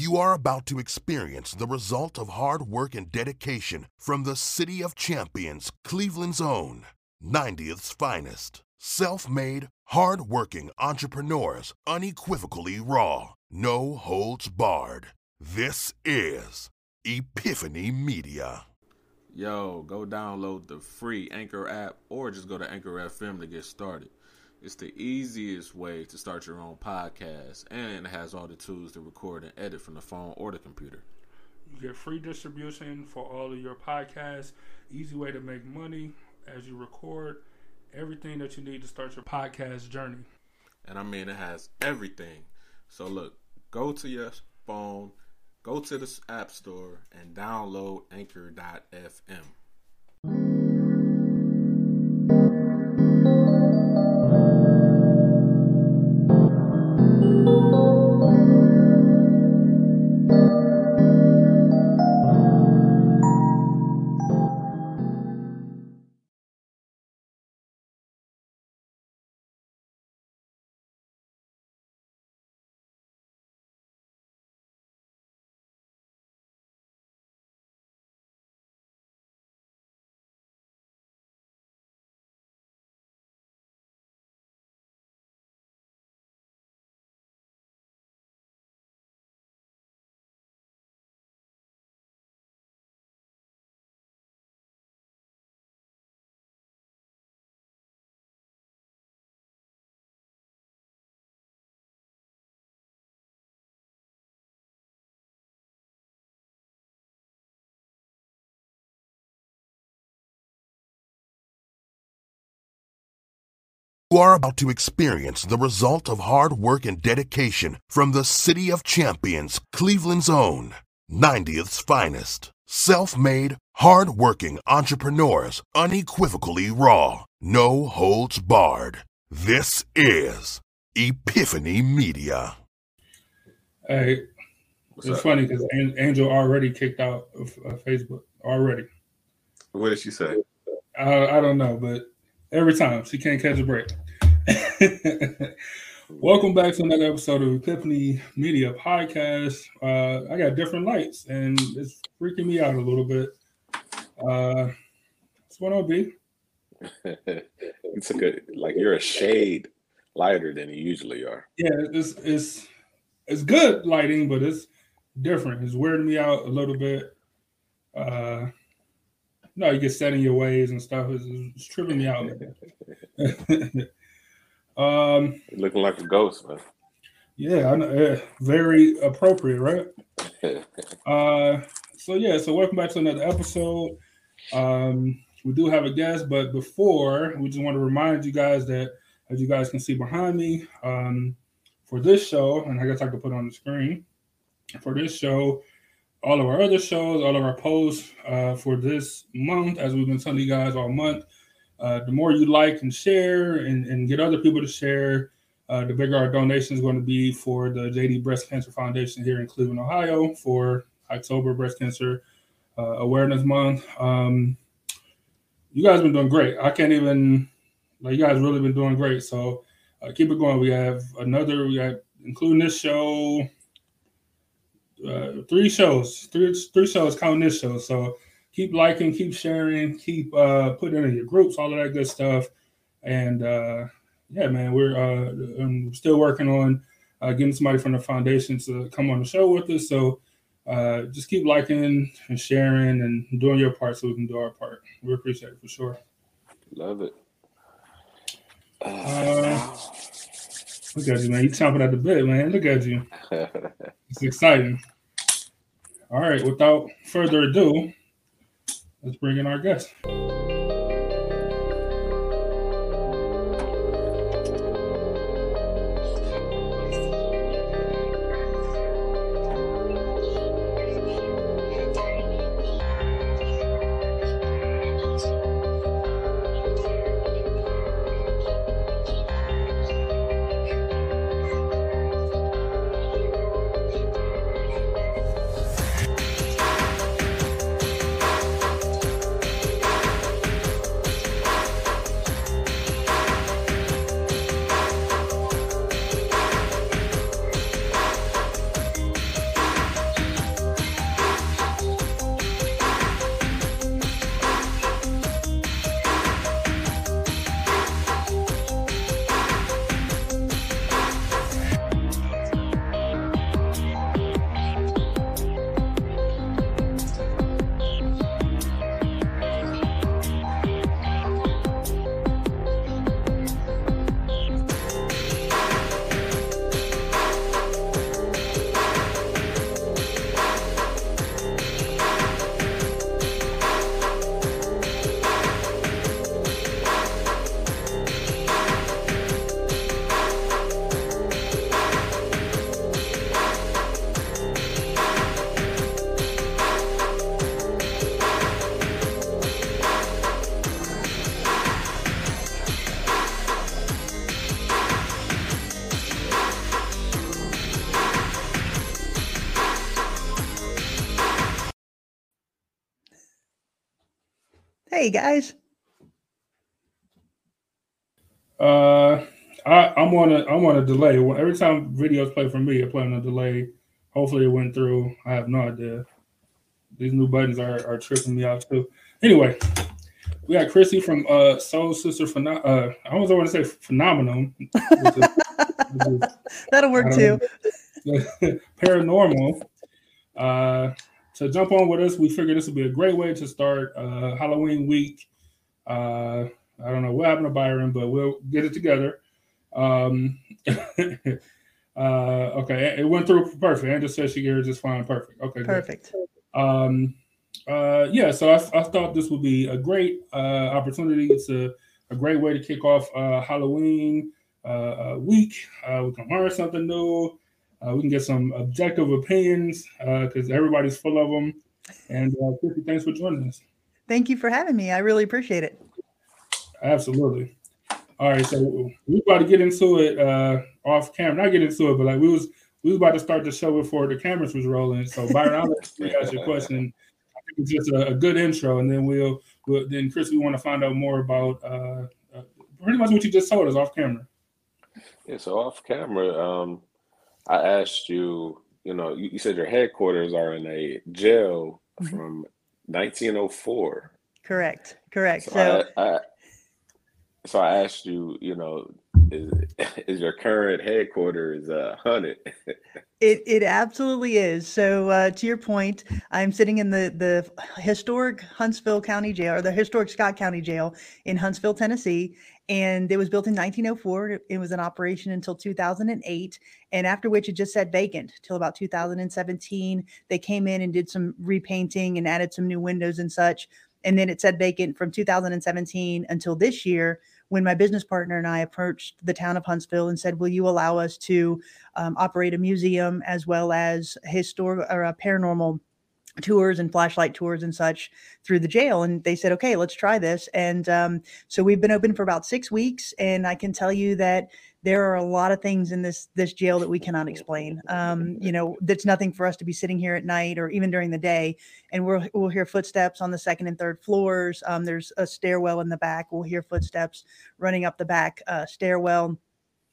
You are about to experience the result of hard work and dedication from the City of Champions, Cleveland's own, 90th's finest. Self made, hard working entrepreneurs, unequivocally raw, no holds barred. This is Epiphany Media. Yo, go download the free Anchor app or just go to Anchor FM to get started. It's the easiest way to start your own podcast and it has all the tools to record and edit from the phone or the computer. You get free distribution for all of your podcasts, easy way to make money as you record, everything that you need to start your podcast journey. And I mean, it has everything. So, look, go to your phone, go to the App Store, and download Anchor.fm. You are about to experience the result of hard work and dedication from the City of Champions, Cleveland's own, 90th's finest. Self made, hard working entrepreneurs, unequivocally raw, no holds barred. This is Epiphany Media. Hey, What's it's up? funny because Angel already kicked out of uh, Facebook already. What did she say? I, I don't know, but every time she can't catch a break. Welcome back to another episode of Epiphany Media Podcast. Uh, I got different lights, and it's freaking me out a little bit. Uh, what's going on, B? you took a good like you're a shade lighter than you usually are. Yeah, it's it's it's good lighting, but it's different. It's weirding me out a little bit. Uh, no, you get set in your ways and stuff. It's, it's tripping me out. a little bit. um, looking like a ghost, man. yeah, I know, very appropriate, right? Uh, so yeah, so welcome back to another episode. Um, we do have a guest, but before we just want to remind you guys that as you guys can see behind me, um, for this show, and I guess I could put it on the screen for this show, all of our other shows, all of our posts uh, for this month, as we've been telling you guys all month. Uh, the more you like and share and, and get other people to share, uh, the bigger our donation is going to be for the JD Breast Cancer Foundation here in Cleveland, Ohio, for October Breast Cancer uh, Awareness Month. Um, you guys have been doing great. I can't even like you guys really been doing great. So uh, keep it going. We have another. We got including this show, uh, three shows, three three shows counting this show. So keep liking, keep sharing, keep uh, putting in your groups, all of that good stuff. And uh, yeah, man, we're uh, um, still working on uh, getting somebody from the foundation to come on the show with us. So uh, just keep liking and sharing and doing your part so we can do our part. We appreciate it for sure. Love it. Uh, look at you, man. You chomping at the bit, man. Look at you. It's exciting. All right, without further ado, let's bring in our guest. Hey guys. Uh, I, I'm on a I'm on a delay. Every time videos play for me, I play on a delay. Hopefully, it went through. I have no idea. These new buttons are, are tripping me out too. Anyway, we got Chrissy from uh, Soul Sister. Phenom- uh, I always want to say phenomenal. That'll work too. paranormal. Uh, to jump on with us, we figured this would be a great way to start uh, Halloween week. Uh, I don't know what happened to Byron, but we'll get it together. Um, uh, okay, it went through perfect. Andrew says she gave just fine. Perfect. Okay, perfect. Um, uh, yeah, so I, I, thought this would be a great uh, opportunity. It's a, a great way to kick off uh, Halloween uh, week. Uh, we can learn something new. Uh, we can get some objective opinions because everybody's full of them. And uh, Chrissy, thanks for joining us. Thank you for having me. I really appreciate it. Absolutely. All right, so we about to get into it uh, off camera. Not get into it, but like we was we was about to start the show before the cameras was rolling. So Byron, I'll let you ask your question. I think it's just a, a, good intro, and then we'll, we'll then Chris, we want to find out more about uh, uh, pretty much what you just told us off camera. Yeah, so off camera, um, I asked you. You know, you, you said your headquarters are in a jail mm-hmm. from 1904. Correct. Correct. So, so I, I, so I asked you, you know, is is your current headquarters uh, haunted? it it absolutely is. So uh, to your point, I'm sitting in the the historic Huntsville County Jail or the historic Scott County Jail in Huntsville, Tennessee, and it was built in 1904. It was in operation until 2008, and after which it just sat vacant till about 2017. They came in and did some repainting and added some new windows and such and then it said vacant from 2017 until this year when my business partner and I approached the town of Huntsville and said, "Will you allow us to um, operate a museum as well as historic or a paranormal tours and flashlight tours and such through the jail?" And they said, "Okay, let's try this." And um, so we've been open for about six weeks, and I can tell you that there are a lot of things in this this jail that we cannot explain. Um, you know, that's nothing for us to be sitting here at night or even during the day, and we'll we'll hear footsteps on the second and third floors. Um, there's a stairwell in the back. We'll hear footsteps running up the back uh, stairwell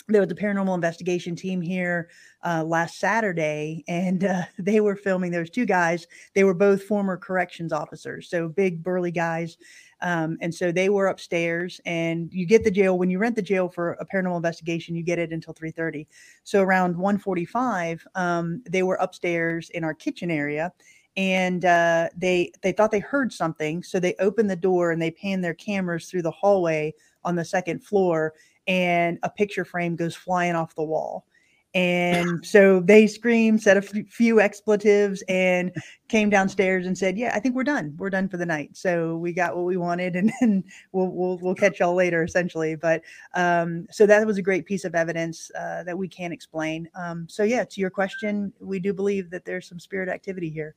there was a paranormal investigation team here uh, last Saturday, and uh, they were filming. There's two guys. They were both former corrections officers, so big burly guys. Um, and so they were upstairs. And you get the jail when you rent the jail for a paranormal investigation. You get it until 3:30. So around 1:45, um, they were upstairs in our kitchen area, and uh, they they thought they heard something. So they opened the door and they panned their cameras through the hallway on the second floor and a picture frame goes flying off the wall. And so they screamed, said a f- few expletives, and came downstairs and said, "Yeah, I think we're done. We're done for the night. So we got what we wanted, and then we'll we'll, we'll catch y'all later, essentially." But um, so that was a great piece of evidence uh, that we can't explain. Um, so yeah, to your question, we do believe that there's some spirit activity here.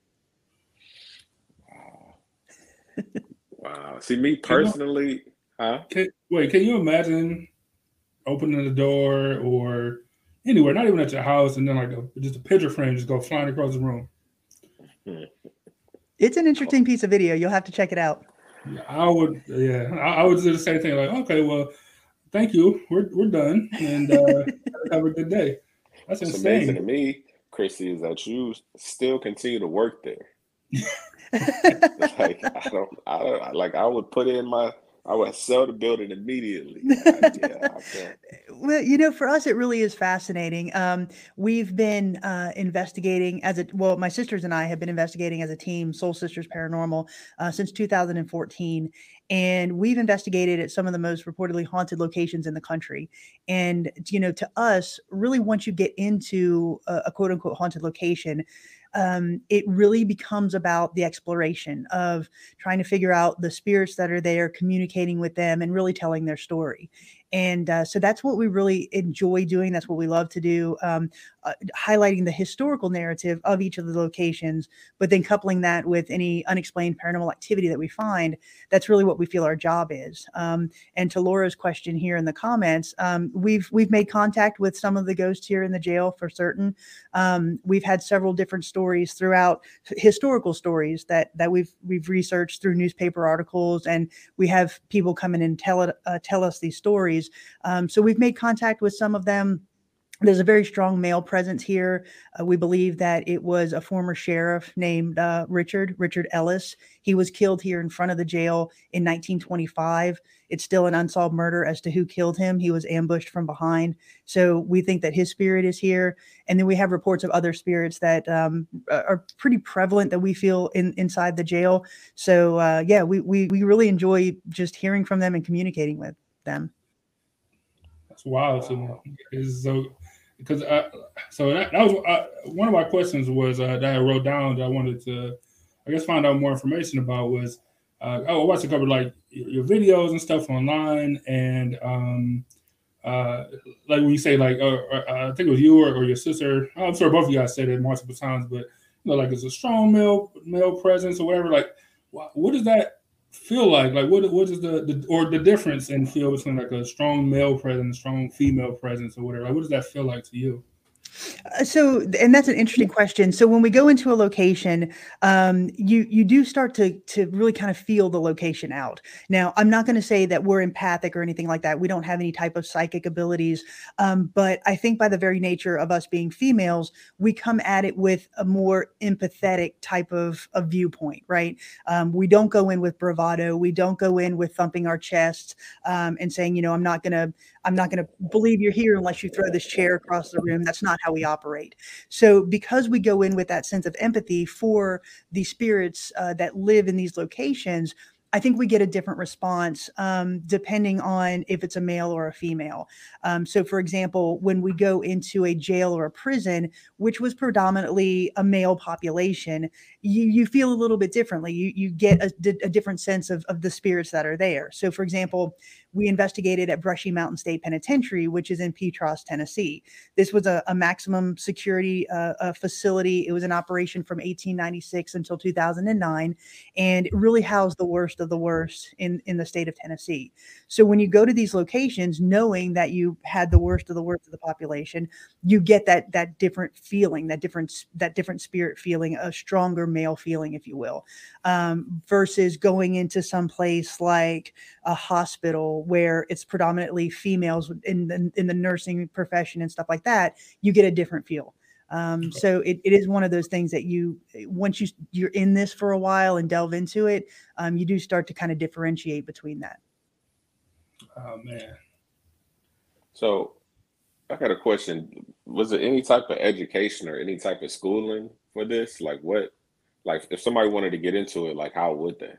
Wow. wow. See, me personally, huh? Can, wait, can you imagine opening the door or anywhere, not even at your house, and then like a, just a picture frame just go flying across the room. It's an interesting piece of video. You'll have to check it out. I would, yeah, I, I would do the same thing. Like, okay, well, thank you. We're we're done, and uh, have a good day. That's What's insane. amazing to me, Chrissy, is that you still continue to work there. like I don't, I don't like. I would put in my I would sell the building immediately. yeah, well, you know, for us, it really is fascinating. Um, we've been uh, investigating as a well, my sisters and I have been investigating as a team, Soul Sisters Paranormal, uh, since 2014. And we've investigated at some of the most reportedly haunted locations in the country. And, you know, to us, really, once you get into a, a quote unquote haunted location, um, it really becomes about the exploration of trying to figure out the spirits that are there, communicating with them, and really telling their story. And uh, so that's what we really enjoy doing. That's what we love to do, um, uh, highlighting the historical narrative of each of the locations, but then coupling that with any unexplained paranormal activity that we find. That's really what we feel our job is. Um, and to Laura's question here in the comments, um, we've we've made contact with some of the ghosts here in the jail for certain. Um, we've had several different stories throughout, historical stories that that we've we've researched through newspaper articles, and we have people come in and tell it uh, tell us these stories. Um, so we've made contact with some of them there's a very strong male presence here. Uh, we believe that it was a former sheriff named uh, Richard, Richard Ellis. He was killed here in front of the jail in 1925. It's still an unsolved murder as to who killed him. He was ambushed from behind. So we think that his spirit is here. And then we have reports of other spirits that um, are pretty prevalent that we feel in, inside the jail. So uh, yeah, we, we, we really enjoy just hearing from them and communicating with them. That's wild. Is so because I, so that, that was uh, one of my questions was uh, that I wrote down that I wanted to, I guess, find out more information about was, uh, oh, I watched a couple of, like your videos and stuff online, and um, uh, like when you say like, uh, uh, I think it was you or, or your sister. I'm sure both of you guys said it multiple times, but you know, like it's a strong male male presence or whatever. Like, what does that feel like? Like what what is the, the or the difference in feel between like a strong male presence, strong female presence, or whatever? Like, what does that feel like to you? Uh, so, and that's an interesting question. So, when we go into a location, um, you you do start to to really kind of feel the location out. Now, I'm not going to say that we're empathic or anything like that. We don't have any type of psychic abilities, um, but I think by the very nature of us being females, we come at it with a more empathetic type of, of viewpoint, right? Um, we don't go in with bravado. We don't go in with thumping our chests um, and saying, you know, I'm not going to I'm not going to believe you're here unless you throw this chair across the room. That's not how we operate. So, because we go in with that sense of empathy for the spirits uh, that live in these locations, I think we get a different response um, depending on if it's a male or a female. Um, so, for example, when we go into a jail or a prison, which was predominantly a male population, you, you feel a little bit differently. You, you get a, a different sense of, of the spirits that are there. So, for example, we investigated at Brushy Mountain State Penitentiary, which is in Petros, Tennessee. This was a, a maximum security uh, a facility. It was in operation from 1896 until 2009, and it really housed the worst of the worst in, in the state of Tennessee. So when you go to these locations, knowing that you had the worst of the worst of the population, you get that that different feeling, that different that different spirit feeling, a stronger male feeling, if you will, um, versus going into some place like a hospital where it's predominantly females in the in the nursing profession and stuff like that, you get a different feel. Um, so it, it is one of those things that you once you you're in this for a while and delve into it, um, you do start to kind of differentiate between that. Oh man. So I got a question. Was there any type of education or any type of schooling for this? Like what like if somebody wanted to get into it, like how would they?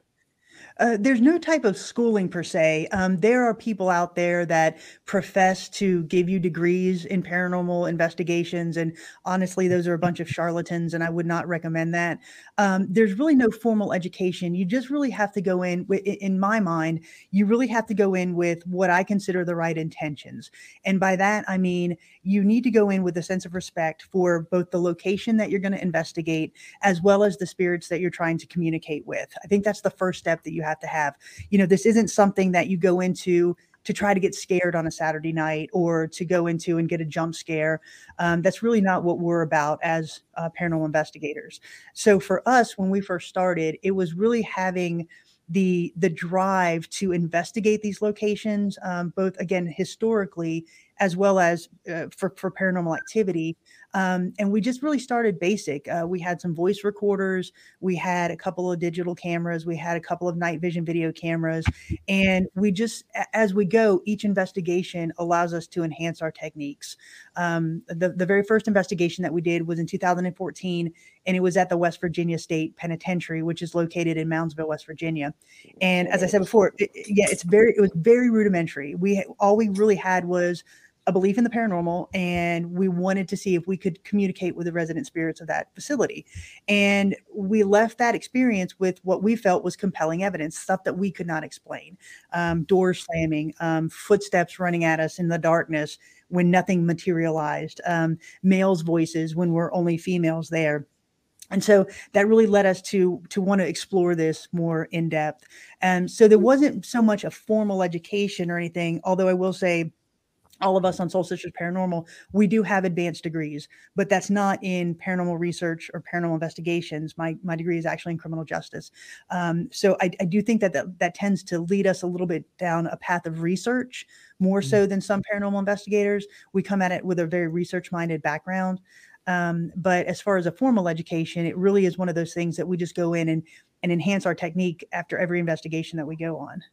Uh, there's no type of schooling per se. Um, there are people out there that profess to give you degrees in paranormal investigations, and honestly, those are a bunch of charlatans, and I would not recommend that. Um, there's really no formal education. You just really have to go in. In my mind, you really have to go in with what I consider the right intentions, and by that I mean you need to go in with a sense of respect for both the location that you're going to investigate as well as the spirits that you're trying to communicate with. I think that's the first step that you have to have. You know, this isn't something that you go into to try to get scared on a Saturday night or to go into and get a jump scare. Um, that's really not what we're about as uh, paranormal investigators. So for us, when we first started, it was really having the the drive to investigate these locations, um, both again historically as well as uh, for for paranormal activity, um, and we just really started basic. Uh, we had some voice recorders, we had a couple of digital cameras, we had a couple of night vision video cameras, and we just, as we go, each investigation allows us to enhance our techniques. Um, the, the very first investigation that we did was in 2014, and it was at the West Virginia State Penitentiary, which is located in Moundsville, West Virginia. And as I said before, it, yeah, it's very, it was very rudimentary. We all we really had was a belief in the paranormal and we wanted to see if we could communicate with the resident spirits of that facility. And we left that experience with what we felt was compelling evidence, stuff that we could not explain. Um, doors slamming, um, footsteps running at us in the darkness when nothing materialized, um, males' voices when we're only females there. And so that really led us to to want to explore this more in depth. And so there wasn't so much a formal education or anything although i will say all of us on Soul Sisters Paranormal, we do have advanced degrees, but that's not in paranormal research or paranormal investigations. My my degree is actually in criminal justice. Um, so I, I, do think that, that that tends to lead us a little bit down a path of research more mm-hmm. so than some paranormal investigators. We come at it with a very research minded background. Um, but as far as a formal education, it really is one of those things that we just go in and, and enhance our technique after every investigation that we go on.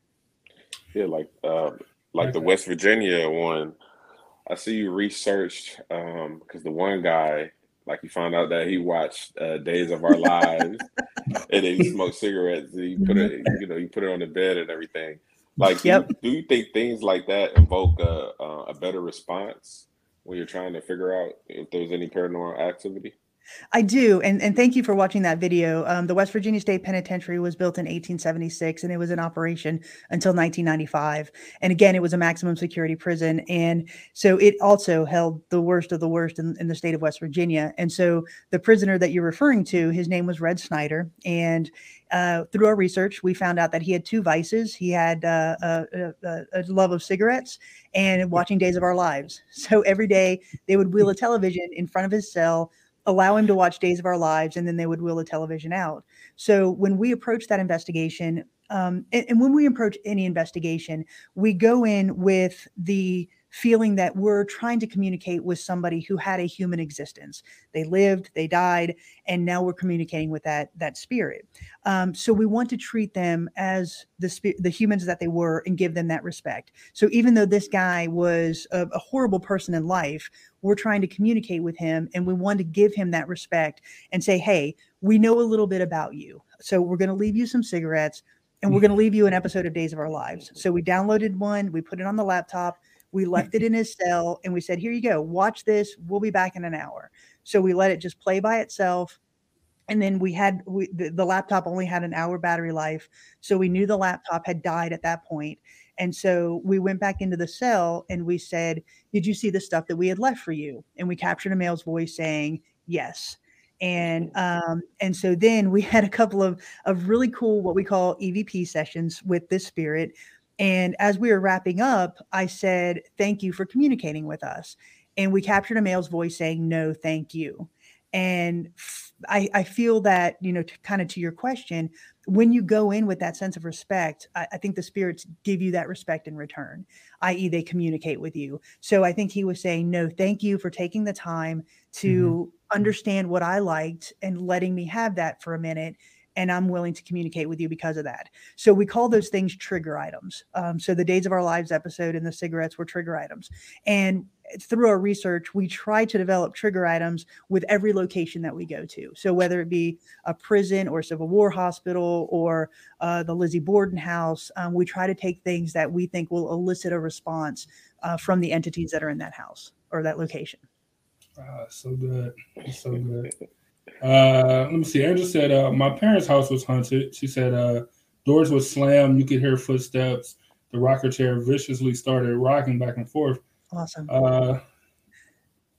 Yeah, like uh, like the West Virginia one. I see you researched because um, the one guy, like you found out that he watched uh, Days of Our Lives, and then he smoked cigarettes. And he put it, you know, he put it on the bed and everything. Like, yep. do, you, do you think things like that invoke a, a better response when you're trying to figure out if there's any paranormal activity? I do, and and thank you for watching that video. Um, the West Virginia State Penitentiary was built in 1876, and it was in operation until 1995. And again, it was a maximum security prison, and so it also held the worst of the worst in, in the state of West Virginia. And so the prisoner that you're referring to, his name was Red Snyder, and uh, through our research, we found out that he had two vices. He had uh, a, a, a, love of cigarettes and watching Days of Our Lives. So every day they would wheel a television in front of his cell allow him to watch Days of Our Lives, and then they would wheel the television out. So when we approach that investigation, um, and, and when we approach any investigation, we go in with the feeling that we're trying to communicate with somebody who had a human existence. They lived, they died, and now we're communicating with that that spirit. Um, so we want to treat them as the sp- the humans that they were and give them that respect. So even though this guy was a, a horrible person in life, we're trying to communicate with him, and we want to give him that respect and say, "Hey, we know a little bit about you, so we're going to leave you some cigarettes." And we're going to leave you an episode of Days of Our Lives. So we downloaded one, we put it on the laptop, we left it in his cell and we said, Here you go, watch this. We'll be back in an hour. So we let it just play by itself. And then we had we, the, the laptop only had an hour battery life. So we knew the laptop had died at that point. And so we went back into the cell and we said, Did you see the stuff that we had left for you? And we captured a male's voice saying, Yes. And um, and so then we had a couple of of really cool what we call EVP sessions with this spirit and as we were wrapping up, I said, Thank you for communicating with us. And we captured a male's voice saying, No, thank you. And I, I feel that, you know, to, kind of to your question, when you go in with that sense of respect, I, I think the spirits give you that respect in return, i.e., they communicate with you. So I think he was saying, No, thank you for taking the time to mm-hmm. understand what I liked and letting me have that for a minute and I'm willing to communicate with you because of that. So we call those things trigger items. Um, so the Days of Our Lives episode and the cigarettes were trigger items. And through our research, we try to develop trigger items with every location that we go to. So whether it be a prison or Civil War hospital or uh, the Lizzie Borden house, um, we try to take things that we think will elicit a response uh, from the entities that are in that house or that location. Uh, so good. So good. Uh, let me see. Angel said, uh, my parents' house was haunted. She said, uh, doors would slam. You could hear footsteps. The rocker chair viciously started rocking back and forth. Awesome. Uh,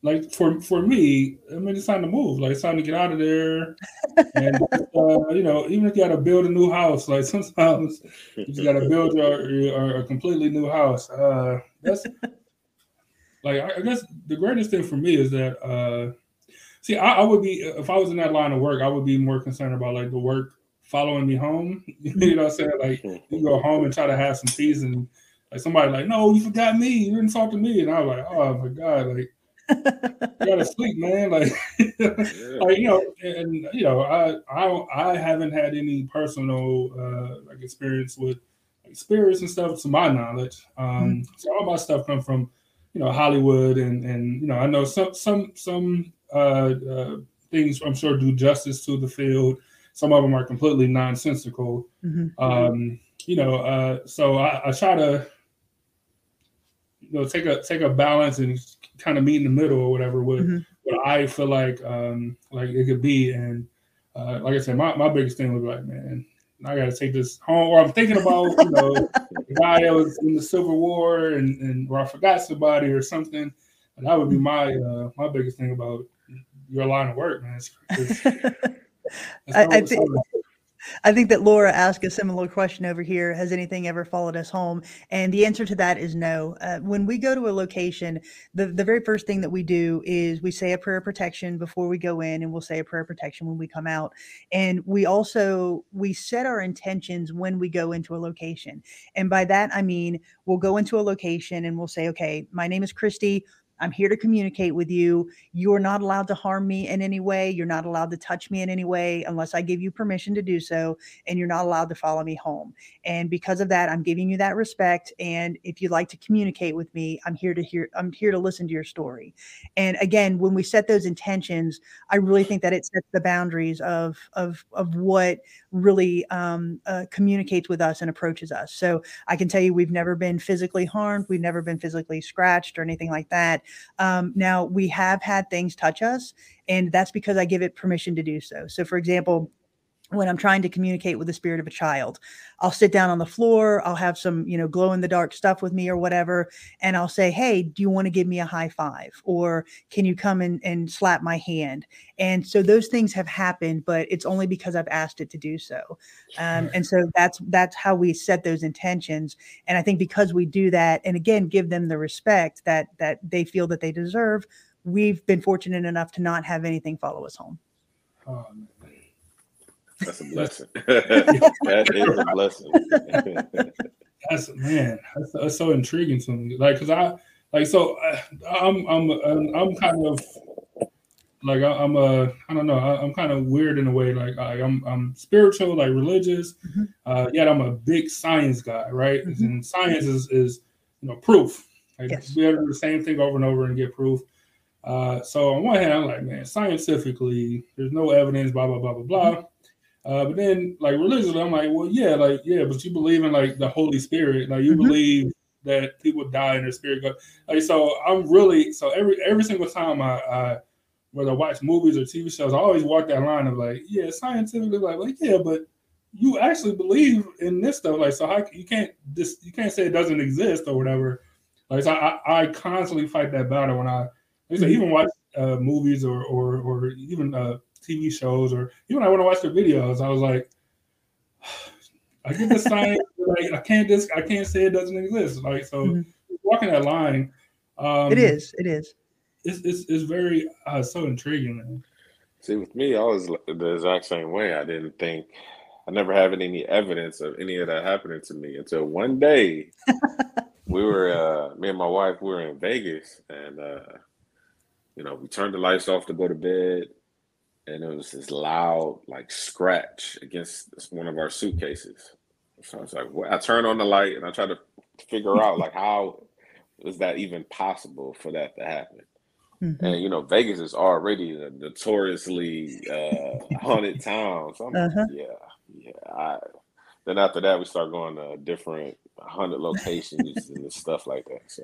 like for for me, I mean, it's time to move. Like it's time to get out of there. And uh, you know, even if you got to build a new house, like sometimes you just got to build a, a, completely new house. Uh, that's like I, I guess the greatest thing for me is that uh, See, I, I, would be if I was in that line of work, I would be more concerned about like the work following me home. you know what I'm saying? Like you go home and try to have some peace and like somebody like, no, you forgot me, you didn't talk to me. And I was like, oh my God, like you gotta sleep, man. Like, yeah. like you know, and you know, I I I haven't had any personal uh like experience with like, spirits and stuff to my knowledge. Um mm-hmm. so all my stuff come from you know Hollywood and and you know I know some some some uh, uh, things I'm sure do justice to the field. Some of them are completely nonsensical. Mm-hmm. Um, you know, uh, so I, I, try to you know take a take a balance and kind of meet in the middle or whatever with Mhm. what I feel like um like it could be and uh, like I said my, my biggest thing was like man I gotta take this home or I'm thinking about you know the guy that was in the Civil War and and or I forgot somebody or something and that would be my uh my biggest thing about your line of work man it's, it's, I- I think- I think that Laura asked a similar question over here. Has anything ever followed us home? And the answer to that is no. Uh, when we go to a location, the, the very first thing that we do is we say a prayer of protection before we go in, and we'll say a prayer of protection when we come out. And we also we set our intentions when we go into a location. And by that I mean we'll go into a location and we'll say, okay, my name is Kristy. I'm here to communicate with you. You're not allowed to harm me in any way. You're not allowed to touch me in any way unless I give you permission to do so. And you're not allowed to follow me home. And because of that, I'm giving you that respect. And if you'd like to communicate with me, I'm here to hear, I'm here to listen to your story. And again, when we set those intentions, I really think that it sets the boundaries of of of what really um, uh, communicates with us and approaches us. So I can tell you, we've never been physically harmed. We've never been physically scratched or anything like that. Um, now we have had things touch us, and that's because I give it permission to do so. So, for example, when I'm trying to communicate with the spirit of a child, I'll sit down on the floor, I'll have some, you know, glow in the dark stuff with me or whatever, and I'll say, Hey, do you want to give me a high five? Or can you come and, and slap my hand? And so those things have happened, but it's only because I've asked it to do so. Um, and so that's that's how we set those intentions. And I think because we do that, and again, give them the respect that that they feel that they deserve, we've been fortunate enough to not have anything follow us home. Man. That's a blessing. that is a blessing. That's man, that's, that's so intriguing to me. Like, cause I like so uh, I'm I'm I'm, I'm kind of like I, I'm a I don't know I, I'm kind of weird in a way. Like I, I'm I'm spiritual, like religious, Mhm. uh, yet I'm a big science guy, right? Mhm. And science is is you know proof. Like Yes. we gotta do the same thing over and over and get proof. Uh, so on one hand, I'm like, man, scientifically, there's no evidence, blah blah blah blah blah. Uh, but then, like religiously, I'm like, well, yeah, like yeah, but you believe in like the Holy Spirit, like you Mhm. believe that people die and their spirit go. Like so, I'm really so every every single time I, I whether I watch movies or TV shows, I always walk that line of like, yeah, scientifically, like, like yeah, but you actually believe in this stuff, like so how you can't just you can't say it doesn't exist or whatever. Like so I, I constantly fight that battle when I like, so even watch uh, movies or or or even uh, TV shows or even I want to watch the videos, I was like, I get the science, but, like I can't just I can't say it doesn't exist. Like so, Mhm. walking that line, um, it is. It is. It's it's, it's very uh, so intriguing. Man. See, with me, I was the exact same way. I didn't think, I never had any evidence of any of that happening to me until one day we were, uh, me and my wife, we were in Vegas and, uh, you know, we turned the lights off to go to bed and it was this loud, like, scratch against one of our suitcases. So I was like, I turned on the light and I tried to figure out, like, how is that even possible for that to happen? Mhm. And you know, Vegas is already a notoriously uh, haunted town. So I'm like, Uh-huh. yeah, yeah. I, then after that, we start going to different haunted locations and stuff like that. So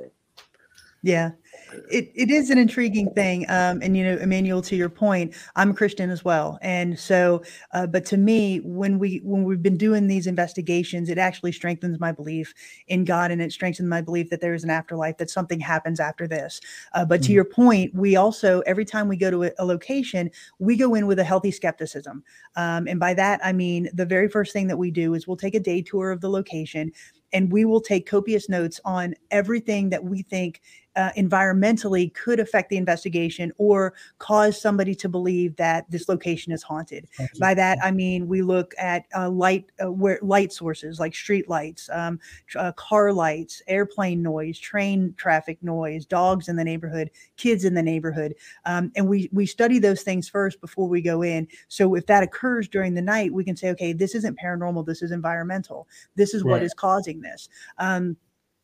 Yeah, it, it is an intriguing thing. Um, and, you know, Emmanuel, to your point, I'm a Christian as well. And so, uh, but to me, when we, when we've been doing these investigations, it actually strengthens my belief in God and it strengthens my belief that there is an afterlife, that something happens after this. Uh, but to Mhm. your point, we also, every time we go to a, a location, we go in with a healthy skepticism. Um, and by that, I mean, the very first thing that we do is we'll take a day tour of the location and we will take copious notes on everything that we think uh, environmentally could affect the investigation or cause somebody to believe that this location is haunted. By that, I mean we look at uh, light uh, where light sources like street lights, um, uh, car lights, airplane noise, train traffic noise, dogs in the neighborhood, kids in the neighborhood, um, and we we study those things first before we go in. So if that occurs during the night, we can say, okay, this isn't paranormal, this is environmental. This is what Right. is causing this. Um,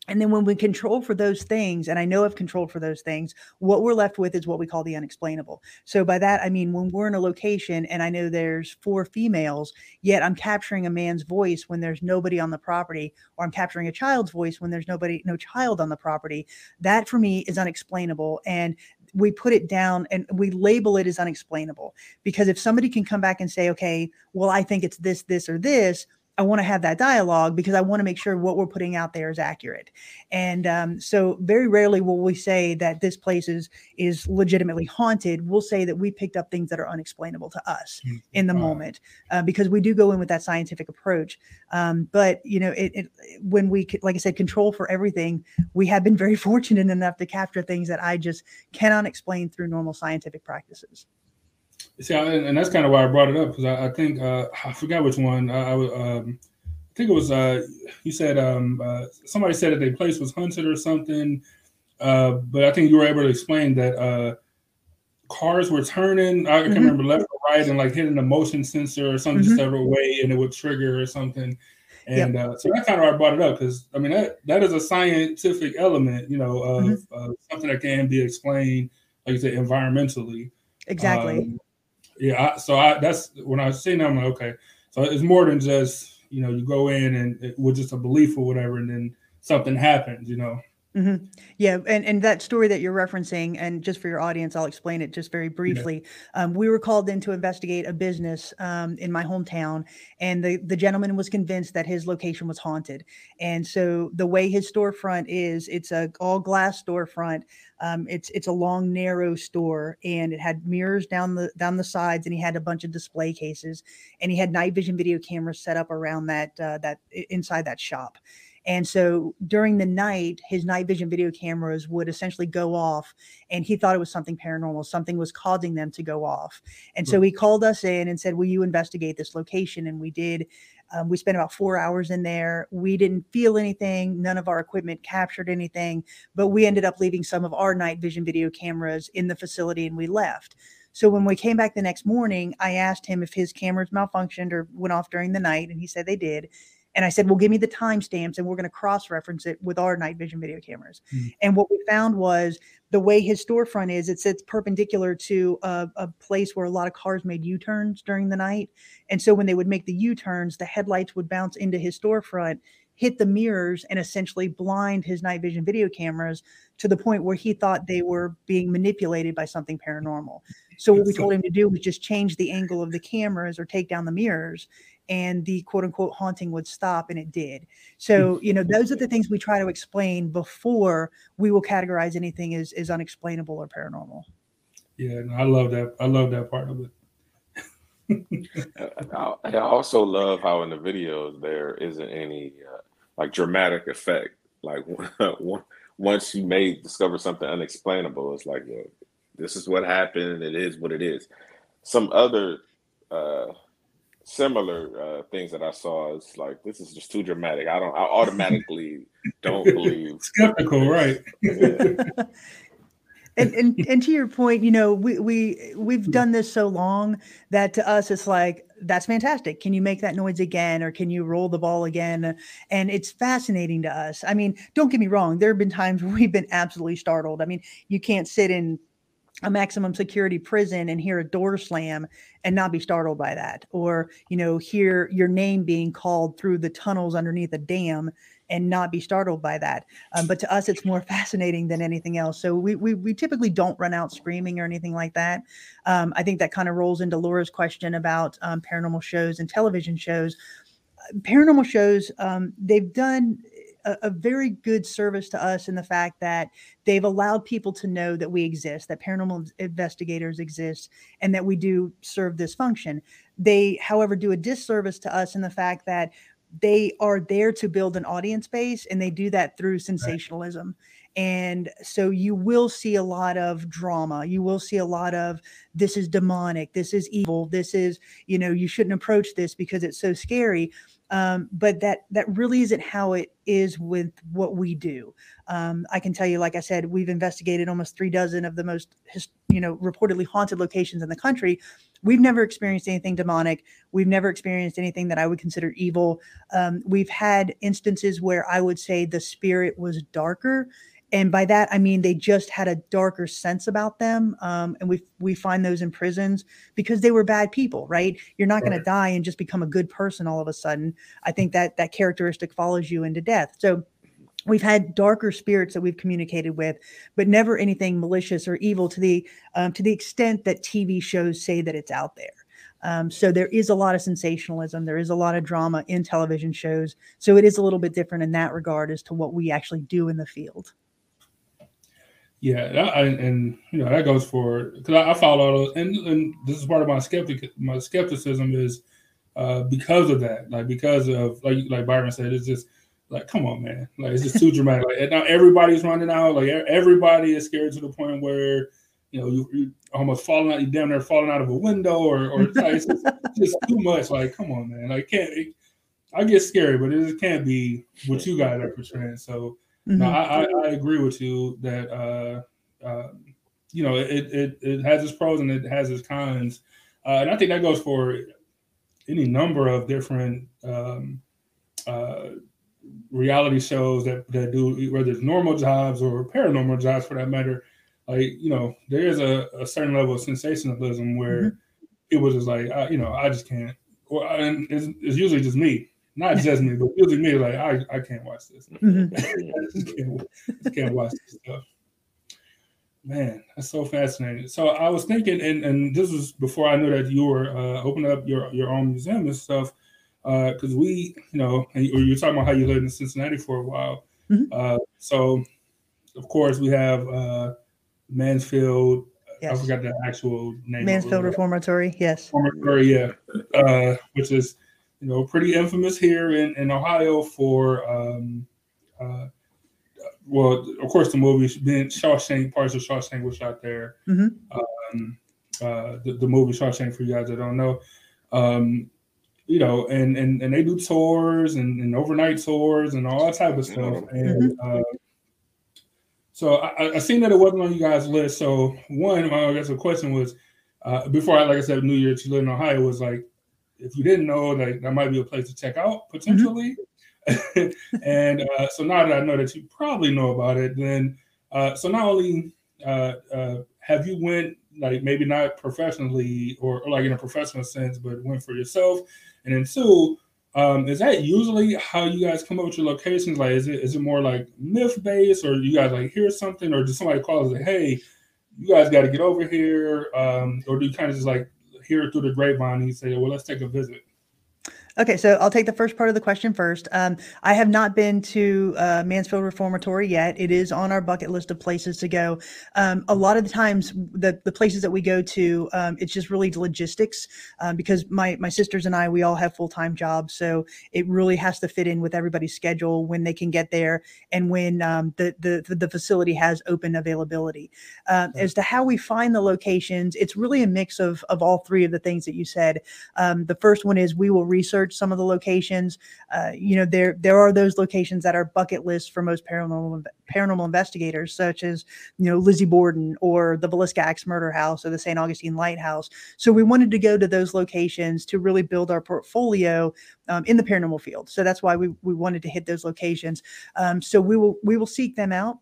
and then when we control for those things, and I know I've controlled for those things, what we're left with is what we call the unexplainable. So by that, I mean when we're in a location and I know there's four females, yet I'm capturing a man's voice when there's nobody on the property, or I'm capturing a child's voice when there's nobody, no child on the property. That for me is unexplainable. And we put it down and we label it as unexplainable because if somebody can come back and say, okay, well, I think it's this, this, or this, I want to have that dialogue because I want to make sure what we're putting out there is accurate. And um, so, very rarely will we say that this place is is legitimately haunted. We'll say that we picked up things that are unexplainable to us mm-hmm. in the moment uh, because we do go in with that scientific approach. Um, but you know, it, it, when we like I said, control for everything, we have been very fortunate enough to capture things that I just cannot explain through normal scientific practices. See, and, and that's kind of why I brought it up because I, I, think uh, I forgot which one. I, I, um, I think it was uh, you said um, uh, somebody said that their place was hunted or something, uh, but I think you were able to explain that uh, cars were turning. I can't mm-hmm. remember left or right, and like hitting the motion sensor or something mm-hmm. just every way, and it would trigger or something. And yep. uh, so that's kind of why I brought it up because I mean that that is a scientific element, you know, of mm-hmm. uh, something that can be explained, like you said, environmentally. Exactly. Um, yeah, I, so I that's when I see that I'm like, okay, so it's more than just you know you go in and it was just a belief or whatever, and then something happens, you know. Mm-hmm. Yeah, and and that story that you're referencing, and just for your audience, I'll explain it just very briefly. Yeah. Um, we were called in to investigate a business um, in my hometown, and the the gentleman was convinced that his location was haunted. And so the way his storefront is, it's a all glass storefront. Um, it's it's a long, narrow store, and it had mirrors down the down the sides, and he had a bunch of display cases, and he had night vision video cameras set up around that uh, that inside that shop. And so during the night, his night vision video cameras would essentially go off, and he thought it was something paranormal. Something was causing them to go off. And so he called us in and said, Will you investigate this location? And we did. Um, we spent about four hours in there. We didn't feel anything. None of our equipment captured anything, but we ended up leaving some of our night vision video cameras in the facility and we left. So when we came back the next morning, I asked him if his cameras malfunctioned or went off during the night, and he said they did. And I said, well, give me the timestamps and we're going to cross reference it with our night vision video cameras. Mm-hmm. And what we found was the way his storefront is, it sits perpendicular to a, a place where a lot of cars made U turns during the night. And so when they would make the U turns, the headlights would bounce into his storefront, hit the mirrors, and essentially blind his night vision video cameras to the point where he thought they were being manipulated by something paranormal. So what we told him to do was just change the angle of the cameras or take down the mirrors and the quote unquote haunting would stop and it did so mm. you know those are the things we try to explain before we will categorize anything as, as unexplainable or paranormal yeah i love that i love that part of it I also love how in the videos there isn't any uh, like dramatic effect. Like once you may discover something unexplainable, it's like, yo, this is what happened. It is what it is. Some other uh, similar uh, things that I saw is like this is just too dramatic. I don't. I automatically don't believe. Skeptical, right? and, and and to your point, you know, we we we've done this so long that to us it's like that's fantastic. Can you make that noise again, or can you roll the ball again? And it's fascinating to us. I mean, don't get me wrong. There have been times where we've been absolutely startled. I mean, you can't sit in a maximum security prison and hear a door slam and not be startled by that. Or you know hear your name being called through the tunnels underneath a dam and not be startled by that. Um, but to us it's more fascinating than anything else. So we, we, we typically don't run out screaming or anything like that. Um, i think that kind of rolls into laura's question about um, paranormal shows and television shows. Paranormal shows um, they've done a, a, very good service to us in the fact that they've allowed people to know that we exist, that paranormal investigators exist, and that we do serve this function. They, however, do a disservice to us in the fact that they are there to build an audience base and they do that through sensationalism. Right. And so you will see a lot of drama. You will see a lot of this is demonic, this is evil, this is, you know, you shouldn't approach this because it's so scary Um, but that that really isn't how it is with what we do. Um, I can tell you, like I said, we've investigated almost three dozen of the most, you know, reportedly haunted locations in the country. We've never experienced anything demonic. We've never experienced anything that I would consider evil. Um, we've had instances where I would say the spirit was darker and by that I mean they just had a darker sense about them. Um, and we we find those in prisons because they were bad people, right? You're not right. going to die and just become a good person all of a sudden. I think that that characteristic follows you into death. So we've had darker spirits that we've communicated with, but never anything malicious or evil to the um, to the extent that TV shows say that it's out there. Um, so there is a lot of sensationalism. There is a lot of drama in television shows. So it is a little bit different in that regard as to what we actually do in the field. Yeah, that, and you know that goes for because I, I, follow all those, and, and this is part of my skeptic my skepticism is uh, because of that, like because of like like Byron said, it's just like come on, man, like it's just too dramatic. Like now everybody's running out, like everybody is scared to the point where you know you, you almost falling out, you damn near falling out of a window, or or like, it's, just, just, too much. Like come on, man, like can't. It, I get scary, but it just can't be what you guys are portraying. So Mm-hmm. No, I, I, I, agree with you that uh, uh, you know it, it it has its pros and it has its cons, uh, and I think that goes for any number of different um, uh, reality shows that that do whether it's normal jobs or paranormal jobs for that matter. Like you know, there is a, a certain level of sensationalism where mm-hmm. it was just like I, you know I just can't. Well, and it's, it's usually just me not just me, but usually me, like I, I can't watch this. Mm-hmm. I just can't, just can't watch this stuff. Man, that's so fascinating. So I was thinking, and, and this was before I knew that you were uh, opening up your, your own museum and stuff. Because uh, we, you know, and you, are talking about how you lived in Cincinnati for a while. Mm-hmm. Uh, so, of course, we have uh, Mansfield. Yes. I forgot the actual name. Mansfield Reformatory, yes. Reformatory, yeah. Uh, which is you know, pretty infamous here in, in Ohio for, um, uh, well, of course, the movie being Shawshank, parts of Shawshank was shot there. Mm-hmm. Um, uh, the, the, movie Shawshank, for you guys that don't know, um, you know, and, and and they do tours and, and overnight tours and all that type of stuff. Mm-hmm. And uh, so I, I seen that it wasn't on you guys' list. So one, I guess the question was, uh, before I, like I said, New Year's, you live in Ohio, was like, if you didn't know, that that might be a place to check out potentially. Mm-hmm. and uh, so now that I know that you probably know about it, then uh, so not only uh, uh have you went like maybe not professionally or, or, like in a professional sense, but went for yourself, and then two, um, is that usually how you guys come up with your locations? Like, is it is it more like myth based, or you guys like hear something, or does somebody call and "Hey, you guys got to get over here," um, or do you kind of just like hear through the grapevine you say, well, let's take a visit. Okay, so I'll take the first part of the question first. Um, I have not been to uh, Mansfield Reformatory yet. It is on our bucket list of places to go. Um, a lot of the times, the the places that we go to, um, it's just really logistics um, because my my sisters and I we all have full time jobs, so it really has to fit in with everybody's schedule when they can get there and when um, the, the the facility has open availability. Uh, As to how we find the locations, it's really a mix of of all three of the things that you said. Um, the first one is we will research research some of the locations. Uh, you know, there there are those locations that are bucket lists for most paranormal paranormal investigators, such as you know Lizzie Borden or the Villisca Axe Murder House or the St. Augustine Lighthouse. So we wanted to go to those locations to really build our portfolio um, in the paranormal field. So that's why we we wanted to hit those locations. Um, so we will we will seek them out.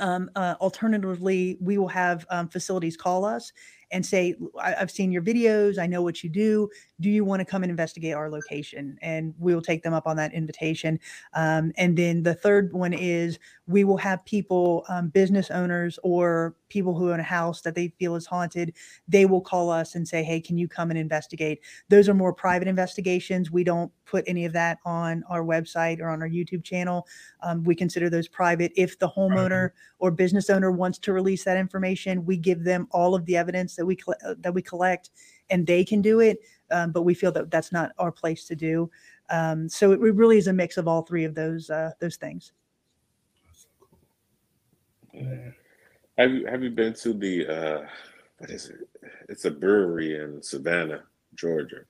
Um, uh, alternatively, we will have um, facilities call us and say, I've seen your videos. I know what you do. Do you want to come and investigate our location? And we'll take them up on that invitation. Um, and then the third one is we will have people, um, business owners or people who own a house that they feel is haunted. They will call us and say, Hey, can you come and investigate? Those are more private investigations. We don't put any of that on our website or on our YouTube channel. Um, we consider those private. If the homeowner or business owner wants to release that information, we give them all of the evidence that we uh, that we collect, and they can do it. Um, but we feel that that's not our place to do. Um, so it really is a mix of all three of those uh, those things. Have you have you been to the uh, what is it? It's a brewery in Savannah, Georgia.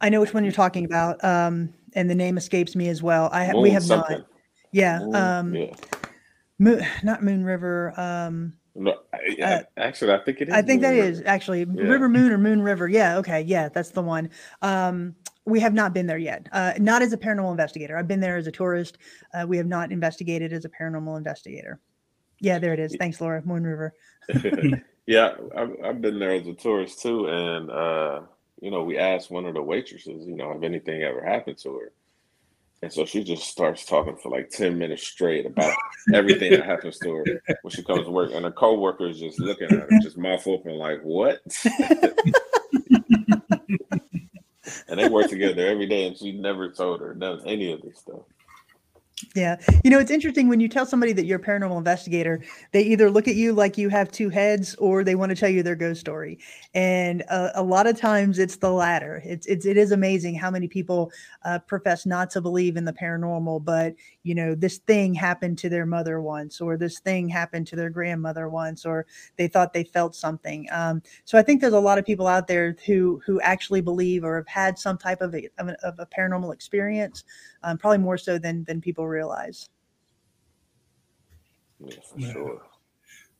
I know which one you're talking about, um, and the name escapes me as well. I ha- we have something. not. Yeah, Moon, um, yeah. Moon, not Moon River. Um, no, I, uh, actually, I think it is. I think Moon that River. is actually yeah. River Moon or Moon River. Yeah, okay, yeah, that's the one. Um, we have not been there yet. Uh, not as a paranormal investigator. I've been there as a tourist. Uh, we have not investigated as a paranormal investigator. Yeah, there it is. Thanks, Laura. Moon River. yeah, I've, I've, been there as a tourist too, and uh, you know, we asked one of the waitresses, you know, if anything ever happened to her, and so she just starts talking for like 10 minutes straight about everything that happens to her when she comes to work. And her coworker is just looking at her, just mouth open, like, what? and they work together every day, and she never told her done any of this stuff. Yeah. You know, it's interesting when you tell somebody that you're a paranormal investigator, they either look at you like you have two heads or they want to tell you their ghost story. And uh, a lot of times it's the latter. It's, it's it is amazing how many people uh, profess not to believe in the paranormal, but you know, this thing happened to their mother once, or this thing happened to their grandmother once, or they thought they felt something. Um, so I think there's a lot of people out there who who actually believe or have had some type of a, of a, of a paranormal experience, um, probably more so than than people realize. Yeah, for sure.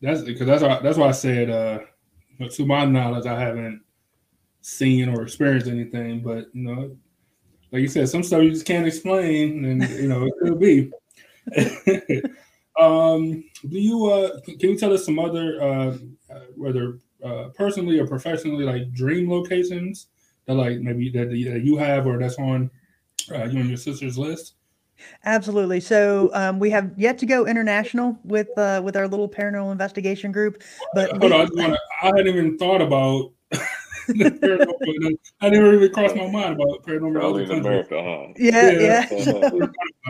That's because that's why, that's why I said, uh, to my knowledge, I haven't seen or experienced anything, but you know, like you said, some stuff you just can't explain, and you know it could be. um, do you uh, can you tell us some other uh, whether uh, personally or professionally like dream locations that like maybe that, that you have or that's on uh, you and your sister's list? Absolutely. So um, we have yet to go international with uh, with our little paranormal investigation group. But hold we, on, I, wanna, I hadn't even thought about. I never really crossed my mind about paranormal. in America, huh? Yeah, yeah. yeah.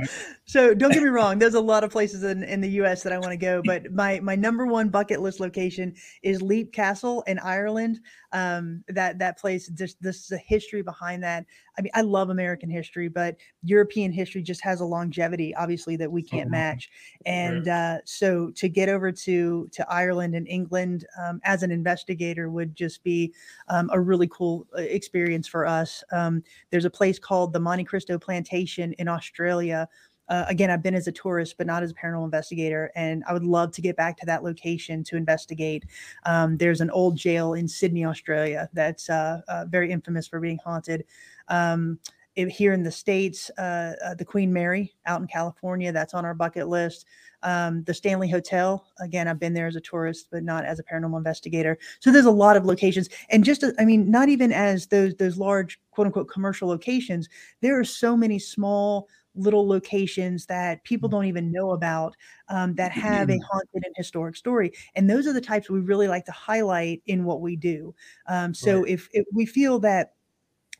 so don't get me wrong. There's a lot of places in, in the U.S. that I want to go, but my my number one bucket list location is Leap Castle in Ireland. Um, that that place, just this is a history behind that. I mean, I love American history, but European history just has a longevity, obviously, that we can't mm-hmm. match. And uh, so to get over to to Ireland and England um, as an investigator would just be um, a really cool uh, experience for us. Um, there's a place called the Monte Cristo Plantation in Australia uh, again, I've been as a tourist, but not as a paranormal investigator, and I would love to get back to that location to investigate. Um, there's an old jail in Sydney, Australia, that's uh, uh, very infamous for being haunted. Um, it, here in the states, uh, uh, the Queen Mary out in California, that's on our bucket list. Um, the Stanley Hotel, again, I've been there as a tourist, but not as a paranormal investigator. So there's a lot of locations, and just I mean, not even as those those large quote unquote commercial locations. There are so many small little locations that people mm. don't even know about um, that have a haunted and historic story. And those are the types we really like to highlight in what we do. Um, so right. if, if we feel that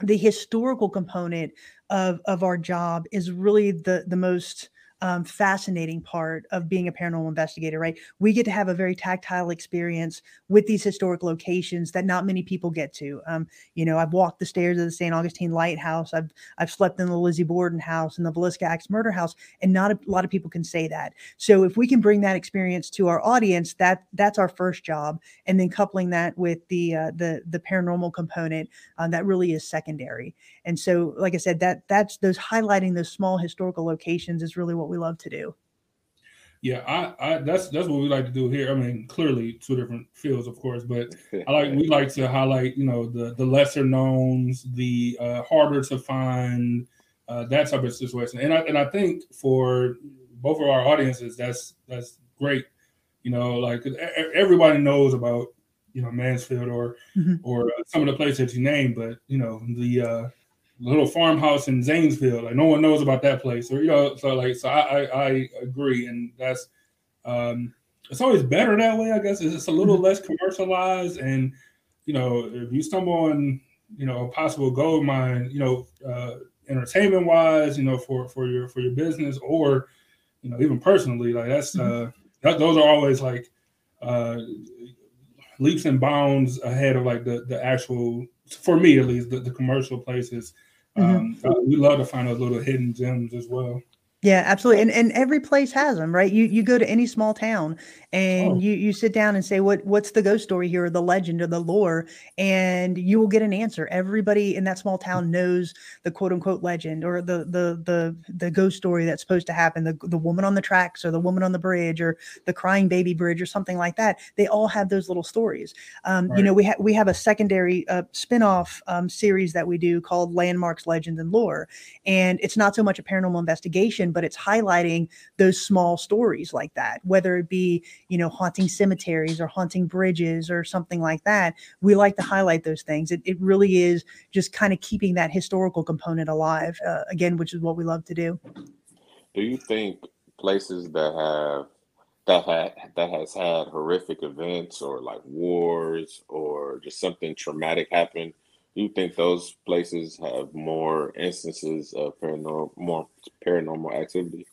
the historical component of, of our job is really the, the most um, fascinating part of being a paranormal investigator, right? We get to have a very tactile experience with these historic locations that not many people get to. Um, you know, I've walked the stairs of the St. Augustine Lighthouse. I've I've slept in the Lizzie Borden house and the Villisca Axe Murder House, and not a lot of people can say that. So if we can bring that experience to our audience, that that's our first job, and then coupling that with the uh, the the paranormal component, uh, that really is secondary. And so, like I said, that that's those highlighting those small historical locations is really what we love to do. Yeah, I, I that's that's what we like to do here. I mean, clearly two different fields, of course, but I like we like to highlight, you know, the the lesser knowns, the uh, harder to find, uh, that type of situation. And I and I think for both of our audiences, that's that's great. You know, like everybody knows about you know Mansfield or mm-hmm. or uh, some of the places that you named, but you know the uh, little farmhouse in Zanesville. Like no one knows about that place, or you know, so like so I I, I agree, and that's um, it's always better that way. I guess it's a little mm-hmm. less commercialized, and you know, if you stumble on you know a possible gold mine, you know, uh, entertainment wise, you know, for for your for your business or you know even personally, like that's mm-hmm. uh, that, those are always like uh, leaps and bounds ahead of like the the actual for me at least the, the commercial places Mm-hmm. Um, uh, we love to find those little hidden gems as well. Yeah, absolutely. And and every place has them, right? You you go to any small town and Oh. you you sit down and say what what's the ghost story here or the legend or the lore and you will get an answer. Everybody in that small town knows the quote unquote legend or the the the the ghost story that's supposed to happen, the the woman on the tracks or the woman on the bridge or the crying baby bridge or something like that. They all have those little stories. Um, you know, we have we have a secondary uh, spin-off um, series that we do called Landmarks, Legends and Lore and it's not so much a paranormal investigation but it's highlighting those small stories like that whether it be you know haunting cemeteries or haunting bridges or something like that we like to highlight those things. It, it really is just kind of keeping that historical component alive uh, again which is what we love to do. Do you think places that have that had that has had horrific events or like wars or just something traumatic happen, do you think those places have more instances of paranormal more paranormal activity?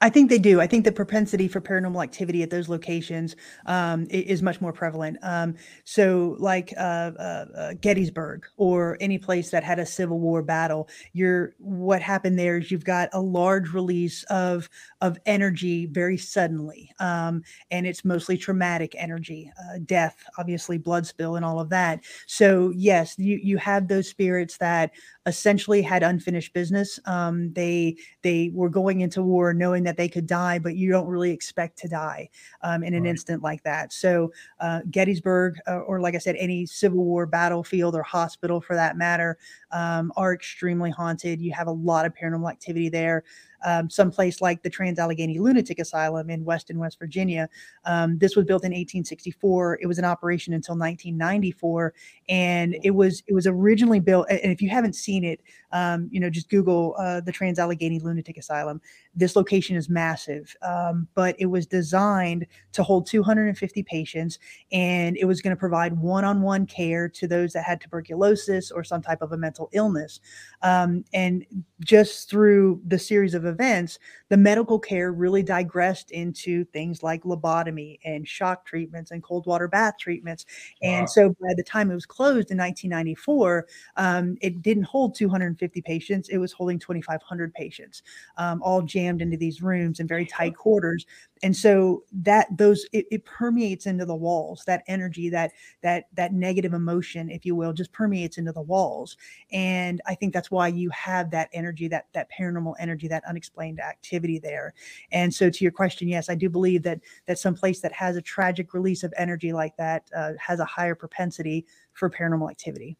I think they do. I think the propensity for paranormal activity at those locations um, is much more prevalent. Um, so, like uh, uh, uh, Gettysburg or any place that had a Civil War battle, you're what happened there is you've got a large release of of energy very suddenly, um, and it's mostly traumatic energy, uh, death, obviously blood spill, and all of that. So, yes, you you have those spirits that essentially had unfinished business. Um, they they were going into war knowing that they could die, but you don't really expect to die um, in an Right. instant like that. So, uh, Gettysburg, uh, or like I said, any Civil War battlefield or hospital for that matter, um, are extremely haunted. You have a lot of paranormal activity there. Um, someplace like the Trans Allegheny Lunatic Asylum in Weston, West Virginia. Um, this was built in 1864. It was in operation until 1994, and it was it was originally built. And if you haven't seen it, um, you know, just Google uh, the Trans Allegheny Lunatic Asylum. This location is massive, um, but it was designed to hold 250 patients, and it was going to provide one-on-one care to those that had tuberculosis or some type of a mental illness. Um, and just through the series of events, the medical care really digressed into things like lobotomy and shock treatments and cold water bath treatments. Wow. And so by the time it was closed in 1994, um, it didn't hold 250 patients, it was holding 2,500 patients, um, all jammed into these rooms in very tight quarters. And so that those it, it permeates into the walls. That energy, that that that negative emotion, if you will, just permeates into the walls. And I think that's why you have that energy, that that paranormal energy, that unexplained activity there. And so, to your question, yes, I do believe that that some place that has a tragic release of energy like that uh, has a higher propensity for paranormal activity.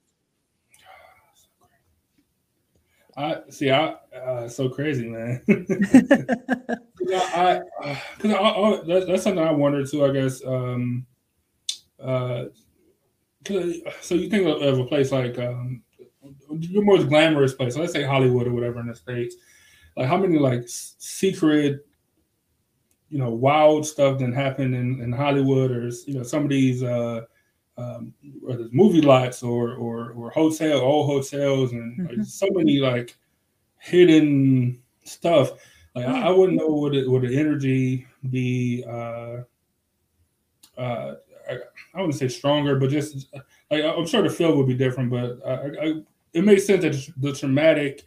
I see. I uh, so crazy, man. I, because I, I, that's, that's something I wonder too. I guess. Um, uh, 'cause- so you think of, of a place like um, the most glamorous place, let's say Hollywood or whatever in the states. Like how many like secret, you know, wild stuff that happened in, in Hollywood or you know some of these uh, um, whether it's movie lots or or or hotel old hotels and like, Mhm. so many like hidden stuff. Like I, I wouldn't know what it, would the energy be. Uh, uh, I, I wouldn't say stronger, but just like I'm sure the feel would be different. But I, I, it makes sense that the traumatic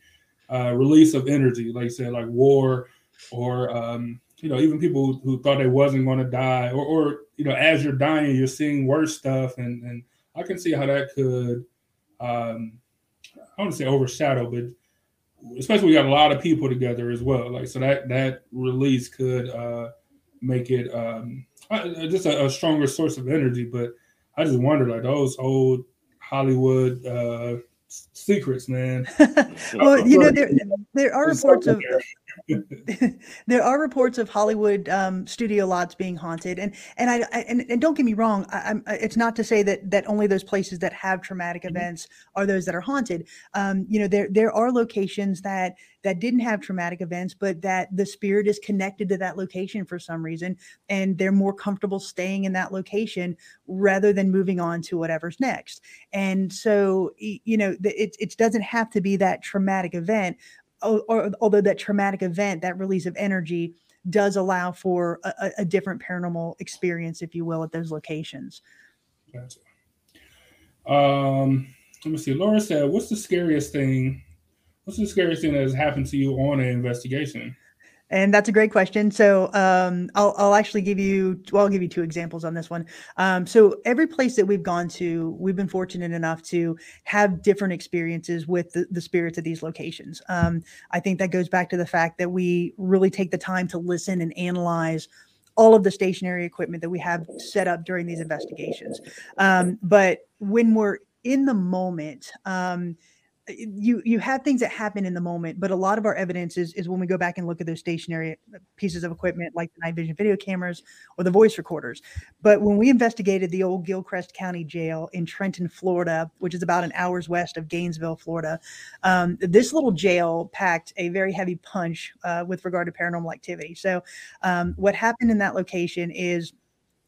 uh, release of energy, like you said, like war, or um, you know, even people who thought they wasn't going to die, or, or you know, as you're dying, you're seeing worse stuff, and and I can see how that could, um, I want to say overshadow, but especially we got a lot of people together as well. Like so that that release could uh, make it um, uh, just a, a stronger source of energy. But I just wonder, like those old Hollywood uh, secrets, man. well, you know, there there are reports of there. are reports of Hollywood um, studio lots being haunted, and and I, I and, and don't get me wrong, I, I'm, it's not to say that that only those places that have traumatic events are those that are haunted. Um, you know, there there are locations that that didn't have traumatic events, but that the spirit is connected to that location for some reason, and they're more comfortable staying in that location rather than moving on to whatever's next. And so, you know, it it doesn't have to be that traumatic event although that traumatic event, that release of energy, does allow for a, a- different paranormal experience, if you will, at those locations. Gotcha. Um, let me see. Laura said, "What's the scariest thing? What's the scariest thing that has happened to you on an investigation?" And that's a great question. So um, I'll, I'll actually give you, well, I'll give you two examples on this one. Um, so every place that we've gone to, we've been fortunate enough to have different experiences with the, the spirits of these locations. Um, I think that goes back to the fact that we really take the time to listen and analyze all of the stationary equipment that we have set up during these investigations. Um, but when we're in the moment, um, you you have things that happen in the moment, but a lot of our evidence is is when we go back and look at those stationary uh, pieces of equipment like the night vision video cameras or the voice recorders. But when we investigated the old Gilchrist County Jail in Trenton, Florida, which is about an hour's west of Gainesville, Florida, um, this little jail packed a very heavy punch uh, with regard to paranormal activity. So, um, what happened in that location is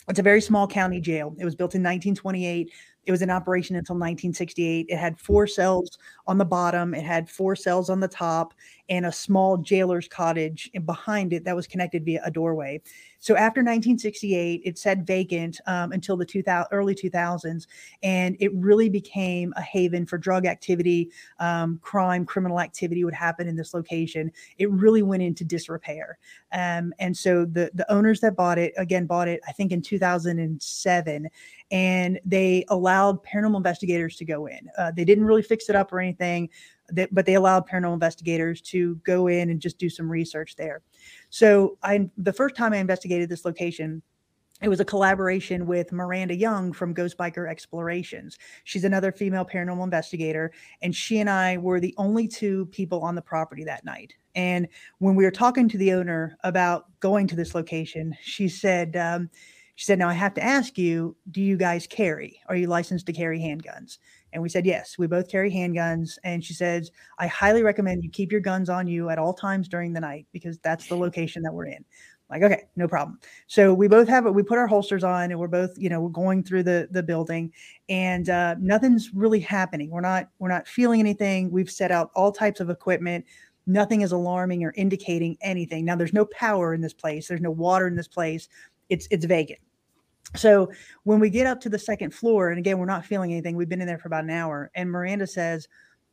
it's a very small county jail. It was built in 1928. It was in operation until 1968. It had four cells on the bottom, it had four cells on the top, and a small jailer's cottage behind it that was connected via a doorway. So after 1968, it said vacant um, until the 2000, early 2000s, and it really became a haven for drug activity, um, crime, criminal activity would happen in this location. It really went into disrepair, um, and so the the owners that bought it again bought it, I think, in 2007, and they allowed paranormal investigators to go in. Uh, they didn't really fix it up or anything, but they allowed paranormal investigators to go in and just do some research there. So I, the first time I investigated this location, it was a collaboration with Miranda Young from Ghost Biker Explorations. She's another female paranormal investigator, and she and I were the only two people on the property that night. And when we were talking to the owner about going to this location, she said, um, she said, Now I have to ask you, do you guys carry? Are you licensed to carry handguns? And we said, Yes, we both carry handguns. And she says, I highly recommend you keep your guns on you at all times during the night because that's the location that we're in. Like, okay, no problem. So we both have it. We put our holsters on and we're both, you know, we're going through the the building and uh, nothing's really happening. We're not, we're not feeling anything. We've set out all types of equipment. Nothing is alarming or indicating anything. Now there's no power in this place. There's no water in this place. It's it's vacant. So when we get up to the second floor, and again, we're not feeling anything, we've been in there for about an hour, and Miranda says,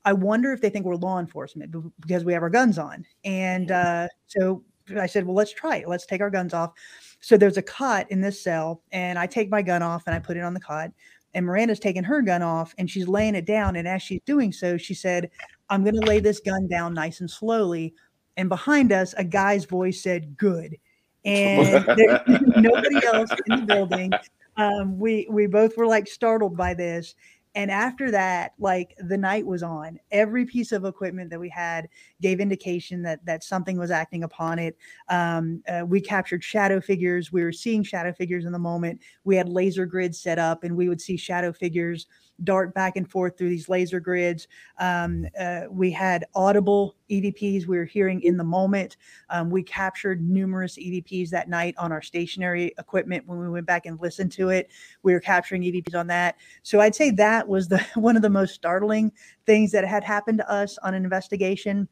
I wonder if they think we're law enforcement because we have our guns on. And uh, so I said, Well, let's try it. Let's take our guns off. So there's a cot in this cell, and I take my gun off and I put it on the cot. And Miranda's taking her gun off and she's laying it down. And as she's doing so, she said, I'm going to lay this gun down nice and slowly. And behind us, a guy's voice said, Good and there, nobody else in the building. Um, we we both were like startled by this. And after that, like the night was on. Every piece of equipment that we had gave indication that that something was acting upon it. Um, uh, we captured shadow figures. We were seeing shadow figures in the moment. We had laser grids set up, and we would see shadow figures dart back and forth through these laser grids. Um, uh, we had audible EVPs we were hearing in the moment. Um, we captured numerous EVPs that night on our stationary equipment when we went back and listened to it. We were capturing EVPs on that. So I'd say that was the one of the most startling things that had happened to us on an investigation.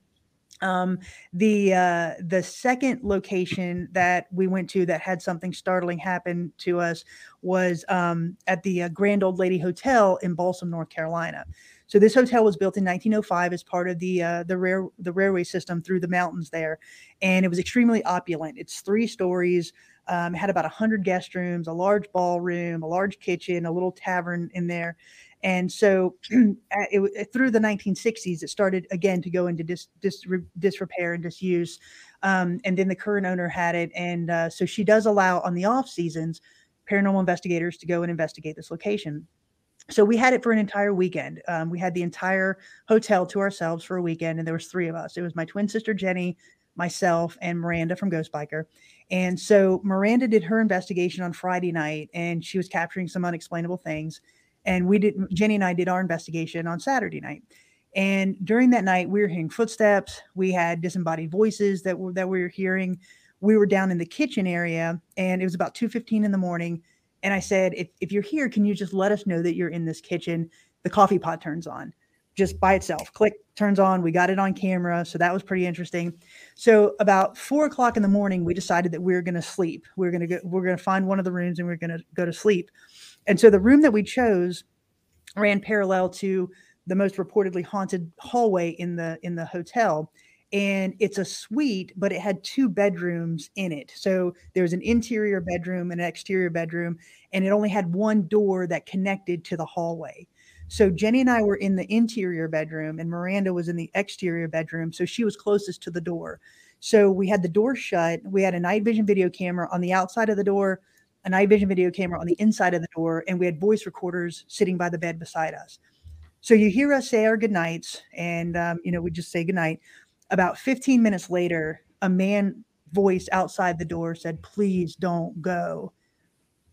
Um, the uh, the second location that we went to that had something startling happen to us was um, at the uh, Grand Old Lady Hotel in Balsam, North Carolina. So this hotel was built in 1905 as part of the uh, the rare the railway system through the mountains there, and it was extremely opulent. It's three stories. Um, had about 100 guest rooms, a large ballroom, a large kitchen, a little tavern in there. And so it, through the 1960s, it started again to go into dis, dis, disrepair and disuse. Um, and then the current owner had it. And uh, so she does allow on the off seasons paranormal investigators to go and investigate this location. So we had it for an entire weekend. Um, we had the entire hotel to ourselves for a weekend, and there was three of us. It was my twin sister Jenny, myself, and Miranda from Ghost Biker. And so Miranda did her investigation on Friday night, and she was capturing some unexplainable things and we did jenny and i did our investigation on saturday night. And during that night we were hearing footsteps. We had disembodied voices that were that we were hearing. We were down in the kitchen area and it was about 2.15 in the morning. And i said if, if you're here can you just let us know that you're in this kitchen? The coffee pot turns on just by itself. Click turns on. We got it on camera so that was pretty interesting. So about four o'clock in the morning we decided that we were going to sleep. We are going to go we're going to find one of the rooms and we we're going to go to sleep and so the room that we chose ran parallel to the most reportedly haunted hallway in the in the hotel. and it's a suite, but it had two bedrooms in it. So there was an interior bedroom and an exterior bedroom, and it only had one door that connected to the hallway. So Jenny and I were in the interior bedroom, and Miranda was in the exterior bedroom. So she was closest to the door. So we had the door shut. We had a night vision video camera on the outside of the door, night vision video camera on the inside of the door, and we had voice recorders sitting by the bed beside us. So you hear us say our goodnights, and um, you know we just say goodnight. About 15 minutes later, a man voice outside the door said, "Please don't go."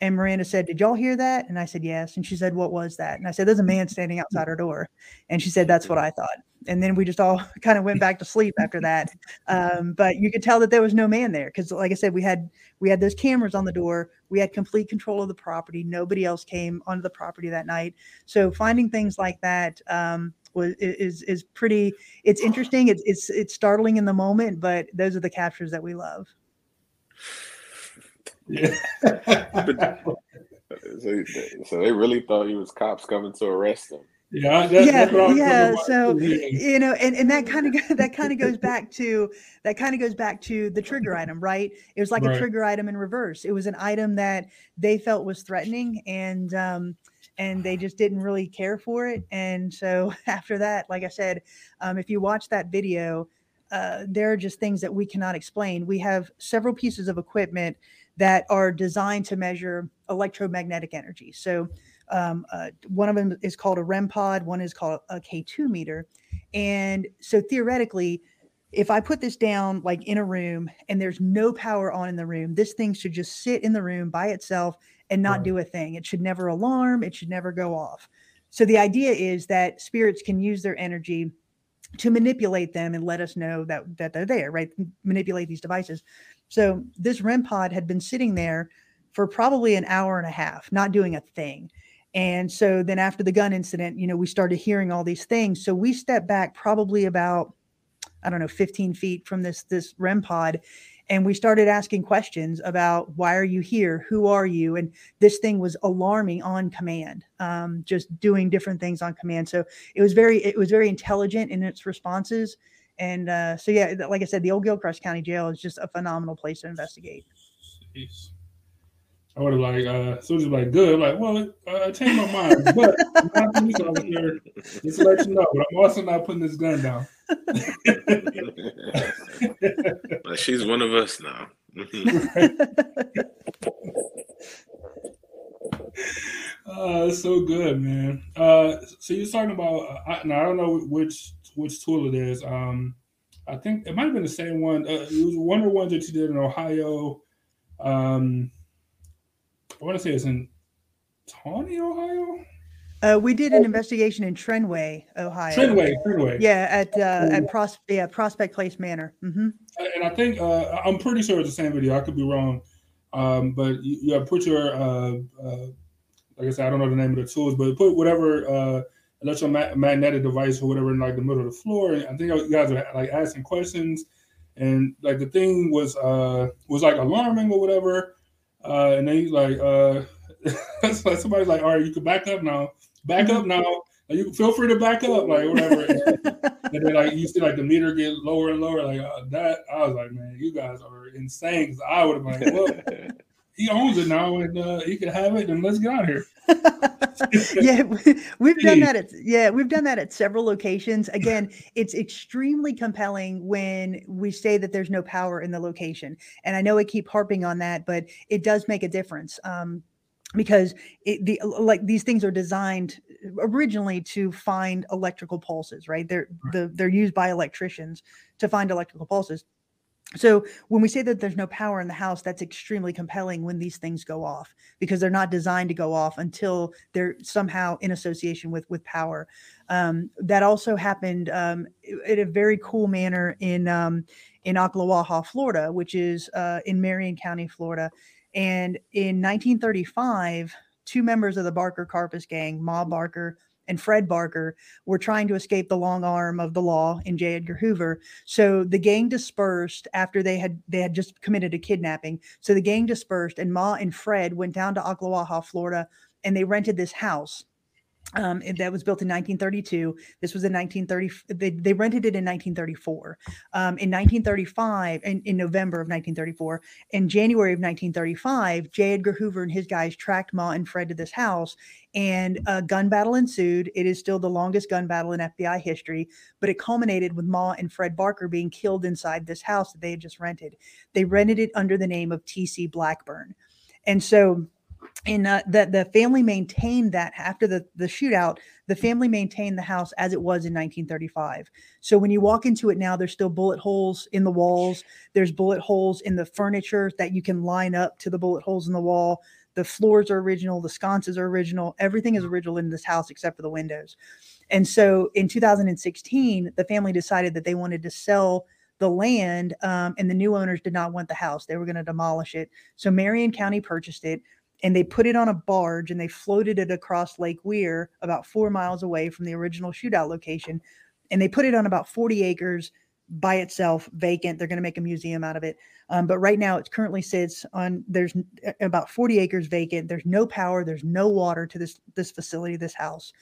And Miranda said, Did y'all hear that? And I said, Yes. And she said, What was that? And I said, There's a man standing outside our door. And she said, That's what I thought. And then we just all kind of went back to sleep after that. Um, but you could tell that there was no man there because, like I said, we had we had those cameras on the door. We had complete control of the property. Nobody else came onto the property that night. So finding things like that um, was is is pretty. It's interesting. It's it's it's startling in the moment, but those are the captures that we love. Yeah. so, so they really thought he was cops coming to arrest him. Yeah, that, yeah, yeah. So you know, and, and that kind of that kind of goes back to that kind of goes back to the trigger item, right? It was like right. a trigger item in reverse. It was an item that they felt was threatening, and um, and they just didn't really care for it. And so after that, like I said, um, if you watch that video, uh, there are just things that we cannot explain. We have several pieces of equipment that are designed to measure electromagnetic energy. So um, uh, one of them is called a REM pod, one is called a K2 meter. And so theoretically, if I put this down like in a room and there's no power on in the room, this thing should just sit in the room by itself and not right. do a thing. It should never alarm, it should never go off. So the idea is that spirits can use their energy to manipulate them and let us know that that they're there, right? Manipulate these devices. So this REM pod had been sitting there for probably an hour and a half, not doing a thing. And so then after the gun incident, you know, we started hearing all these things. So we stepped back probably about, I don't know, 15 feet from this this REM pod and we started asking questions about why are you here? Who are you? And this thing was alarming on command um, just doing different things on command. So it was very it was very intelligent in its responses. And uh, so yeah like i said the old gilchrist county jail is just a phenomenal place to investigate. Jeez. I would have like uh so just like good. I'm like, well, uh, I changed my mind, but I'm not police officer. Just to let you know, but I'm also not putting this gun down. but she's one of us now. uh, so good, man. Uh, so you're talking about. Uh, I, now I don't know which which tool it is. Um, I think it might have been the same one. Uh, it was one of the ones that you did in Ohio. Um, I want to say it's in Tawny, Ohio. Uh, we did an investigation in Trinway, Ohio. Trinway, Trinway. Yeah, at uh, at Pros- yeah, Prospect Place Manor. Mm-hmm. And I think uh, I'm pretty sure it's the same video. I could be wrong, um, but you, you have put your uh, uh, like I said, I don't know the name of the tools, but put whatever uh, electromagnetic device or whatever in like the middle of the floor. And I think you guys are like asking questions, and like the thing was uh, was like alarming or whatever. Uh, and then he's like, uh, somebody's like, all right, you can back up now. Back up now. You feel free to back up, like whatever. and, and then like you see like the meter get lower and lower. Like uh, that, I was like, man, you guys are insane. Cause I would have been like, well, he owns it now, and uh, he can have it, and let's get out here. yeah, we've done that at yeah, we've done that at several locations. Again, it's extremely compelling when we say that there's no power in the location. And I know I keep harping on that, but it does make a difference. Um, because it, the like these things are designed originally to find electrical pulses, right? They're the, they're used by electricians to find electrical pulses. So when we say that there's no power in the house, that's extremely compelling when these things go off because they're not designed to go off until they're somehow in association with with power. Um, that also happened um, in a very cool manner in um, in Ocklawaha, Florida, which is uh, in Marion County, Florida. And in 1935, two members of the Barker Karpis gang, Ma Barker and Fred Barker were trying to escape the long arm of the law in J. Edgar Hoover. So the gang dispersed after they had they had just committed a kidnapping. So the gang dispersed, and Ma and Fred went down to Ocklawaha, Florida, and they rented this house. Um, that was built in 1932. This was in 1930. They, they rented it in 1934. Um, in 1935, in, in November of 1934, in January of 1935, J. Edgar Hoover and his guys tracked Ma and Fred to this house, and a gun battle ensued. It is still the longest gun battle in FBI history, but it culminated with Ma and Fred Barker being killed inside this house that they had just rented. They rented it under the name of T.C. Blackburn, and so and uh, the the family maintained that after the the shootout the family maintained the house as it was in 1935 so when you walk into it now there's still bullet holes in the walls. There's bullet holes in the furniture that you can line up to the bullet holes in the wall. The floors are original the sconces are original everything is original in this house except for the windows. And so in 2016 the family decided that they wanted to sell the land um, and the new owners did not want the house. They were going to demolish it. So marion county purchased it and they put it on a barge and they floated it across Lake Weir, about four miles away from the original shootout location. And they put it on about 40 acres by itself, vacant. They're going to make a museum out of it. Um, but right now, it currently sits on there's about 40 acres vacant. There's no power, there's no water to this this facility, this house.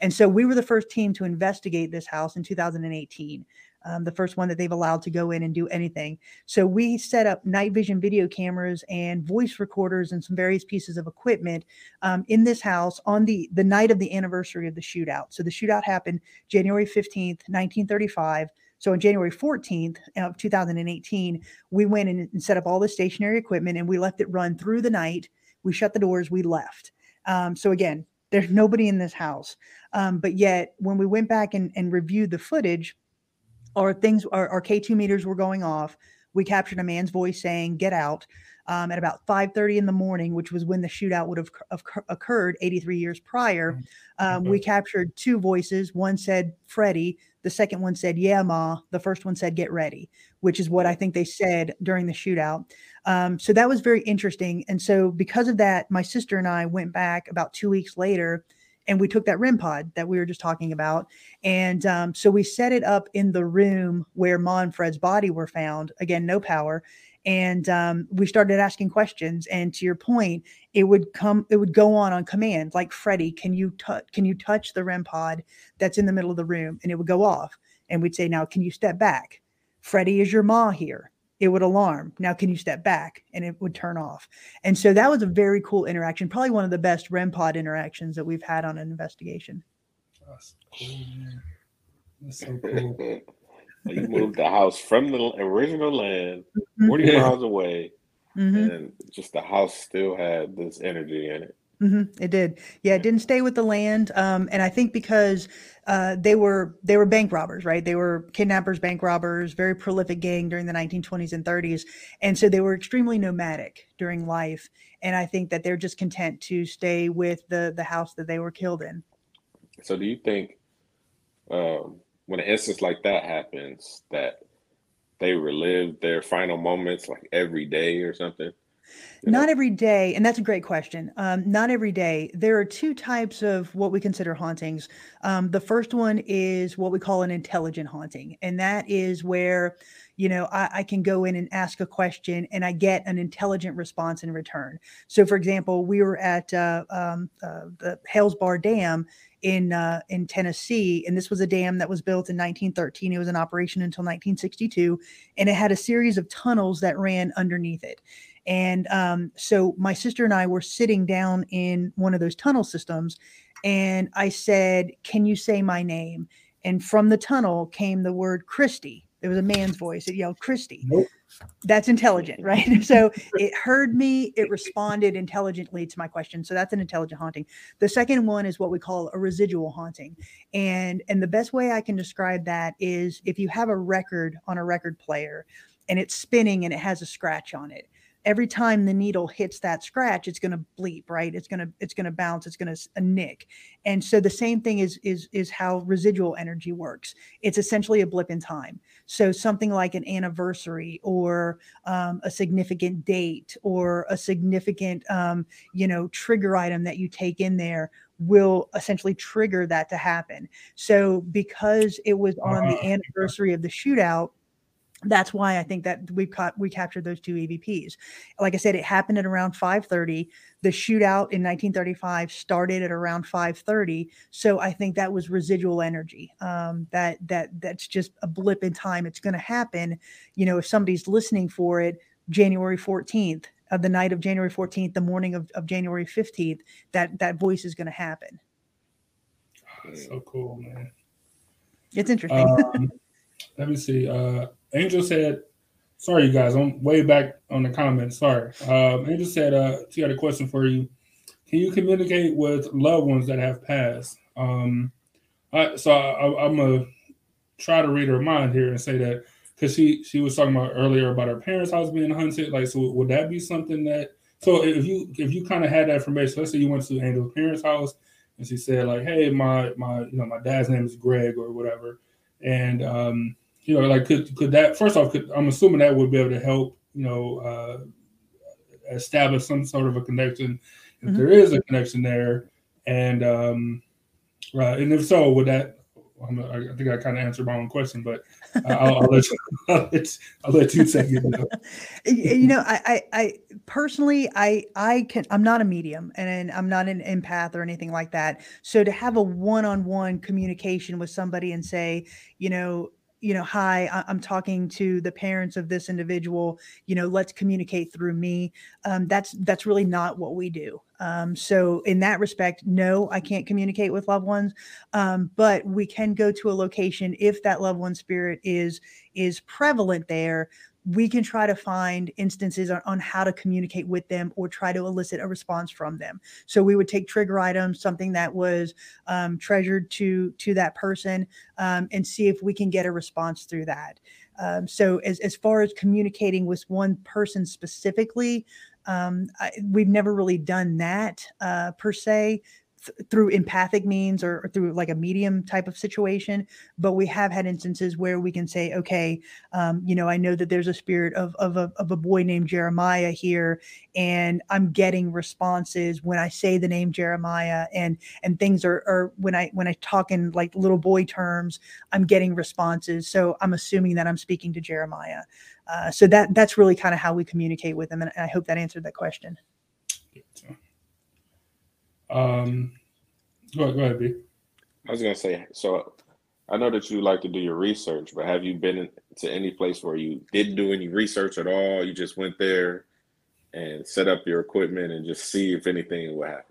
And so we were the first team to investigate this house in 2018 um, the first one that they've allowed to go in and do anything. So we set up night vision video cameras and voice recorders and some various pieces of equipment um, in this house on the the night of the anniversary of the shootout. So the shootout happened January 15th, 1935. So on January 14th of 2018, we went and set up all the stationary equipment and we left it run through the night. We shut the doors, we left. Um, so again, there's nobody in this house. Um, but yet, when we went back and, and reviewed the footage, or things our, our K2 meters were going off. We captured a man's voice saying, get out. Um, at about 5:30 in the morning, which was when the shootout would have occurred 83 years prior. Mm-hmm. Um, we captured two voices. One said Freddie. The second one said "Yeah, ma." The first one said "Get ready," which is what I think they said during the shootout. Um, so that was very interesting. And so because of that, my sister and I went back about two weeks later and we took that REM pod that we were just talking about. And um, so we set it up in the room where Ma and Fred's body were found. Again, no power. And um, we started asking questions. And to your point, it would come, it would go on on command, like Freddie, can you touch, can you touch the REM pod that's in the middle of the room? And it would go off. And we'd say, now, can you step back? Freddie, is your ma here? It would alarm. Now, can you step back? And it would turn off. And so that was a very cool interaction, probably one of the best REM pod interactions that we've had on an investigation. That's cool, man. That's so cool. you moved the house from the original land mm-hmm. 40 miles away, mm-hmm. and just the house still had this energy in it. Mm-hmm, it did. Yeah, it didn't stay with the land, um, and I think because uh, they were they were bank robbers, right? They were kidnappers, bank robbers, very prolific gang during the 1920s and 30s, and so they were extremely nomadic during life. And I think that they're just content to stay with the the house that they were killed in. So, do you think um, when an instance like that happens, that they relive their final moments like every day or something? Not every day, and that's a great question. Um, not every day. There are two types of what we consider hauntings. Um, the first one is what we call an intelligent haunting, and that is where, you know, I, I can go in and ask a question and I get an intelligent response in return. So, for example, we were at uh, um, uh, the Hales Bar Dam in uh, in Tennessee, and this was a dam that was built in 1913. It was in operation until 1962, and it had a series of tunnels that ran underneath it. And um, so my sister and I were sitting down in one of those tunnel systems, and I said, "Can you say my name?" And from the tunnel came the word Kristy. There was a man's voice. It yelled Kristy. Nope. That's intelligent, right? so it heard me. It responded intelligently to my question. So that's an intelligent haunting. The second one is what we call a residual haunting, and and the best way I can describe that is if you have a record on a record player, and it's spinning and it has a scratch on it every time the needle hits that scratch it's going to bleep right? It's going to it's going to bounce it's going to uh, nick. And so the same thing is is is how residual energy works. It's essentially a blip in time. So something like an anniversary or um, a significant date or a significant um, you know trigger item that you take in there will essentially trigger that to happen. So because it was on the anniversary of the shootout that's why I think that we've caught we captured those two EVPs. Like I said, it happened at around 5:30. The shootout in 1935 started at around 5:30. So I think that was residual energy. Um, that that that's just a blip in time. It's going to happen. You know, if somebody's listening for it, January 14th, of the night of January 14th, the morning of, of January 15th, that that voice is going to happen. So cool, man. It's interesting. Um, let me see. Uh, Angel said, "Sorry, you guys, I'm way back on the comments. Sorry." Um, Angel said, uh, "She had a question for you. Can you communicate with loved ones that have passed?" Um, I, so I, I'm gonna try to read her mind here and say that because she she was talking about earlier about her parents' house being hunted. Like, so would that be something that? So if you if you kind of had that information, let's say you went to Angel's parents' house and she said like, "Hey, my my you know my dad's name is Greg or whatever," and um, you know, like could could that first off, could, I'm assuming that would be able to help, you know, uh, establish some sort of a connection if mm-hmm. there is a connection there, and um, uh, and if so, would that? i think I kind of answered my own question, but I'll, I'll, let, you, I'll, let, I'll let you take it. You know, I, I, I personally, I, I can. I'm not a medium, and I'm not an empath or anything like that. So to have a one-on-one communication with somebody and say, you know, you know, hi, I- am talking to the parents of this individual. You know, let's communicate through me. Um, that's that's really not what we do. Um, so in that respect, no, I can't communicate with loved ones, um, but we can go to a location if that loved one spirit is is prevalent there we can try to find instances on, on, how to communicate with them or try to elicit a response from them. So we would take trigger items something that was um, treasured to to that person um, and see if we can get a response through that. Um, so as, as far as communicating with one person specifically um, I, we've never really done that uh, per se through empathic means or, or, through like a medium type of situation but we have had instances where we can say okay um, you know i know that there's a spirit of, of, a, of a boy named jeremiah here and i'm getting responses when i say the name jeremiah and and things are, are when i when i talk in like little boy terms i'm getting responses. So i'm assuming that i'm speaking to jeremiah. Uh, so that that's really kind of how we communicate with them and i hope that answered that question um, go ahead, go ahead, B. I was gonna say, so I know that you like to do your research, but have you been to any place where you didn't do any research at all? You just went there and set up your equipment and just see if anything would happen.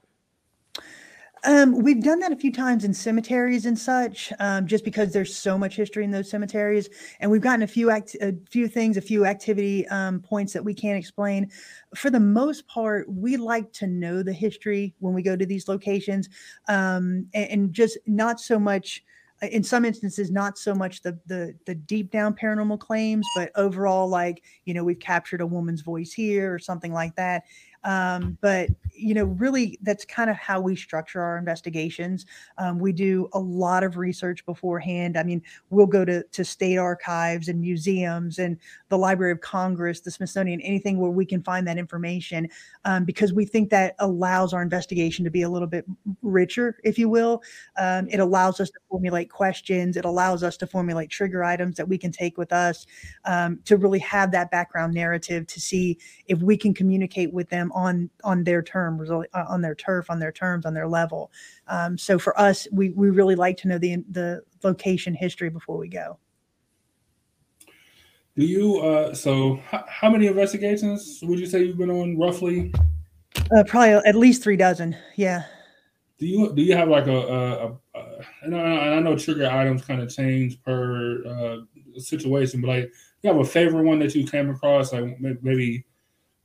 Um, we've done that a few times in cemeteries and such, um, just because there's so much history in those cemeteries, and we've gotten a few act- a few things, a few activity um, points that we can't explain. For the most part, we like to know the history when we go to these locations, um, and, and just not so much in some instances not so much the the the deep down paranormal claims but overall like you know we've captured a woman's voice here or something like that um, but you know, really, that's kind of how we structure our investigations. Um, we do a lot of research beforehand. I mean, we'll go to to state archives and museums and the Library of Congress, the Smithsonian, anything where we can find that information, um, because we think that allows our investigation to be a little bit richer, if you will. Um, it allows us to formulate questions. It allows us to formulate trigger items that we can take with us um, to really have that background narrative to see if we can communicate with them on on their terms, uh, on their turf, on their terms, on their level. Um, so for us, we we really like to know the the location history before we go. Do you? Uh, so h- how many investigations would you say you've been on roughly? Uh, probably at least three dozen. Yeah. Do you do you have like a, a, a, a and I, I know trigger items kind of change per uh, situation, but like you have a favorite one that you came across, like maybe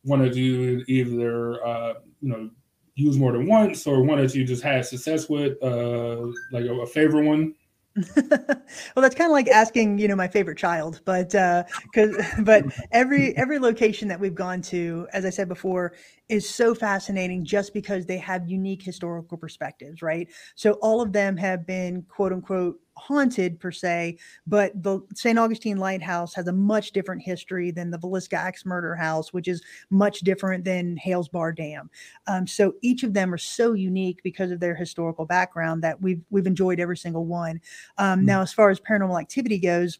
one that you either uh, you know use more than once or one that you just had success with, uh, like a, a favorite one? well, that's kind of like asking, you know, my favorite child, but because uh, but every every location that we've gone to, as I said before, is so fascinating just because they have unique historical perspectives, right? So all of them have been quote unquote haunted per se, but the St. Augustine Lighthouse has a much different history than the Villisca Axe Murder House, which is much different than Hales Bar Dam. Um, so each of them are so unique because of their historical background that we've we've enjoyed every single one. Um, mm-hmm. Now, as far as paranormal activity goes,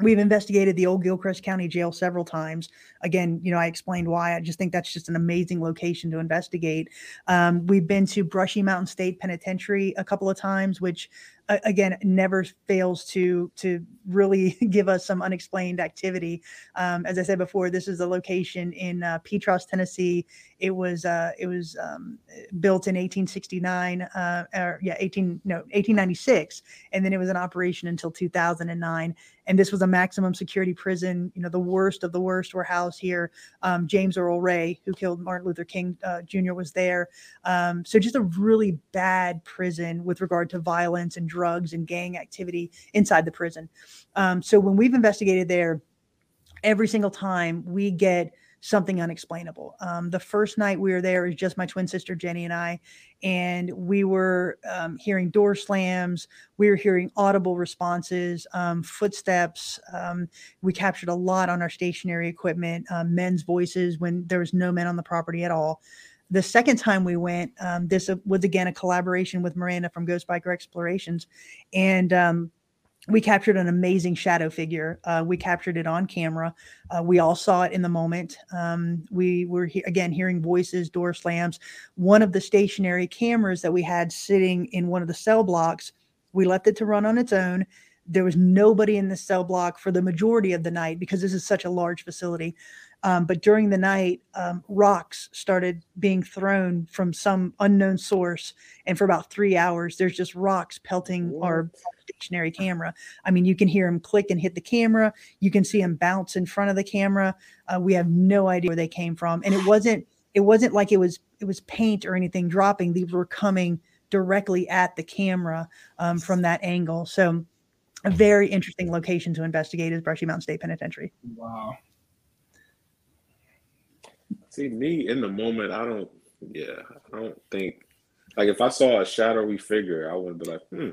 We've investigated the old Gilchrist County Jail several times. Again, you know, I explained why. I just think that's just an amazing location to investigate. Um, we've been to Brushy Mountain State Penitentiary a couple of times, which again never fails to to really give us some unexplained activity. Um, as I said before, this is a location in uh, Petros, Tennessee. It was uh, it was um, built in 1869, uh, or yeah, 18 no 1896, and then it was in operation until 2009 and this was a maximum security prison, you know, the worst of the worst were housed here. Um, James Earl Ray, who killed Martin Luther King uh, Jr., was there. Um, so just a really bad prison with regard to violence and drugs and gang activity inside the prison. Um, so when we've investigated there, every single time we get something unexplainable. Um, the first night we were there, was just my twin sister Jenny and I, and we were um, hearing door slams. We were hearing audible responses, um, footsteps. Um, we captured a lot on our stationary equipment, um, men's voices when there was no men on the property at all. The second time we went, um, this was again a collaboration with Miranda from Ghost Biker Explorations, and we captured an amazing shadow figure. Uh, we captured it on camera. Uh, we all saw it in the moment. Um, we were he- again hearing voices, door slams. One of the stationary cameras that we had sitting in one of the cell blocks, we left it to run on its own. There was nobody in the cell block for the majority of the night because this is such a large facility. Um, but during the night, um, rocks started being thrown from some unknown source. And for about three hours, there's just rocks pelting our stationary camera. I mean, you can hear them click and hit the camera. You can see them bounce in front of the camera. Uh, we have no idea where they came from. And it wasn't, it wasn't like it was, it was paint or anything dropping. These were coming directly at the camera um, from that angle. So a very interesting location to investigate is Brushy Mountain State Penitentiary. Wow. See me in the moment, I don't. Yeah, I don't think. Like if I saw a shadowy figure, I would be like, hmm,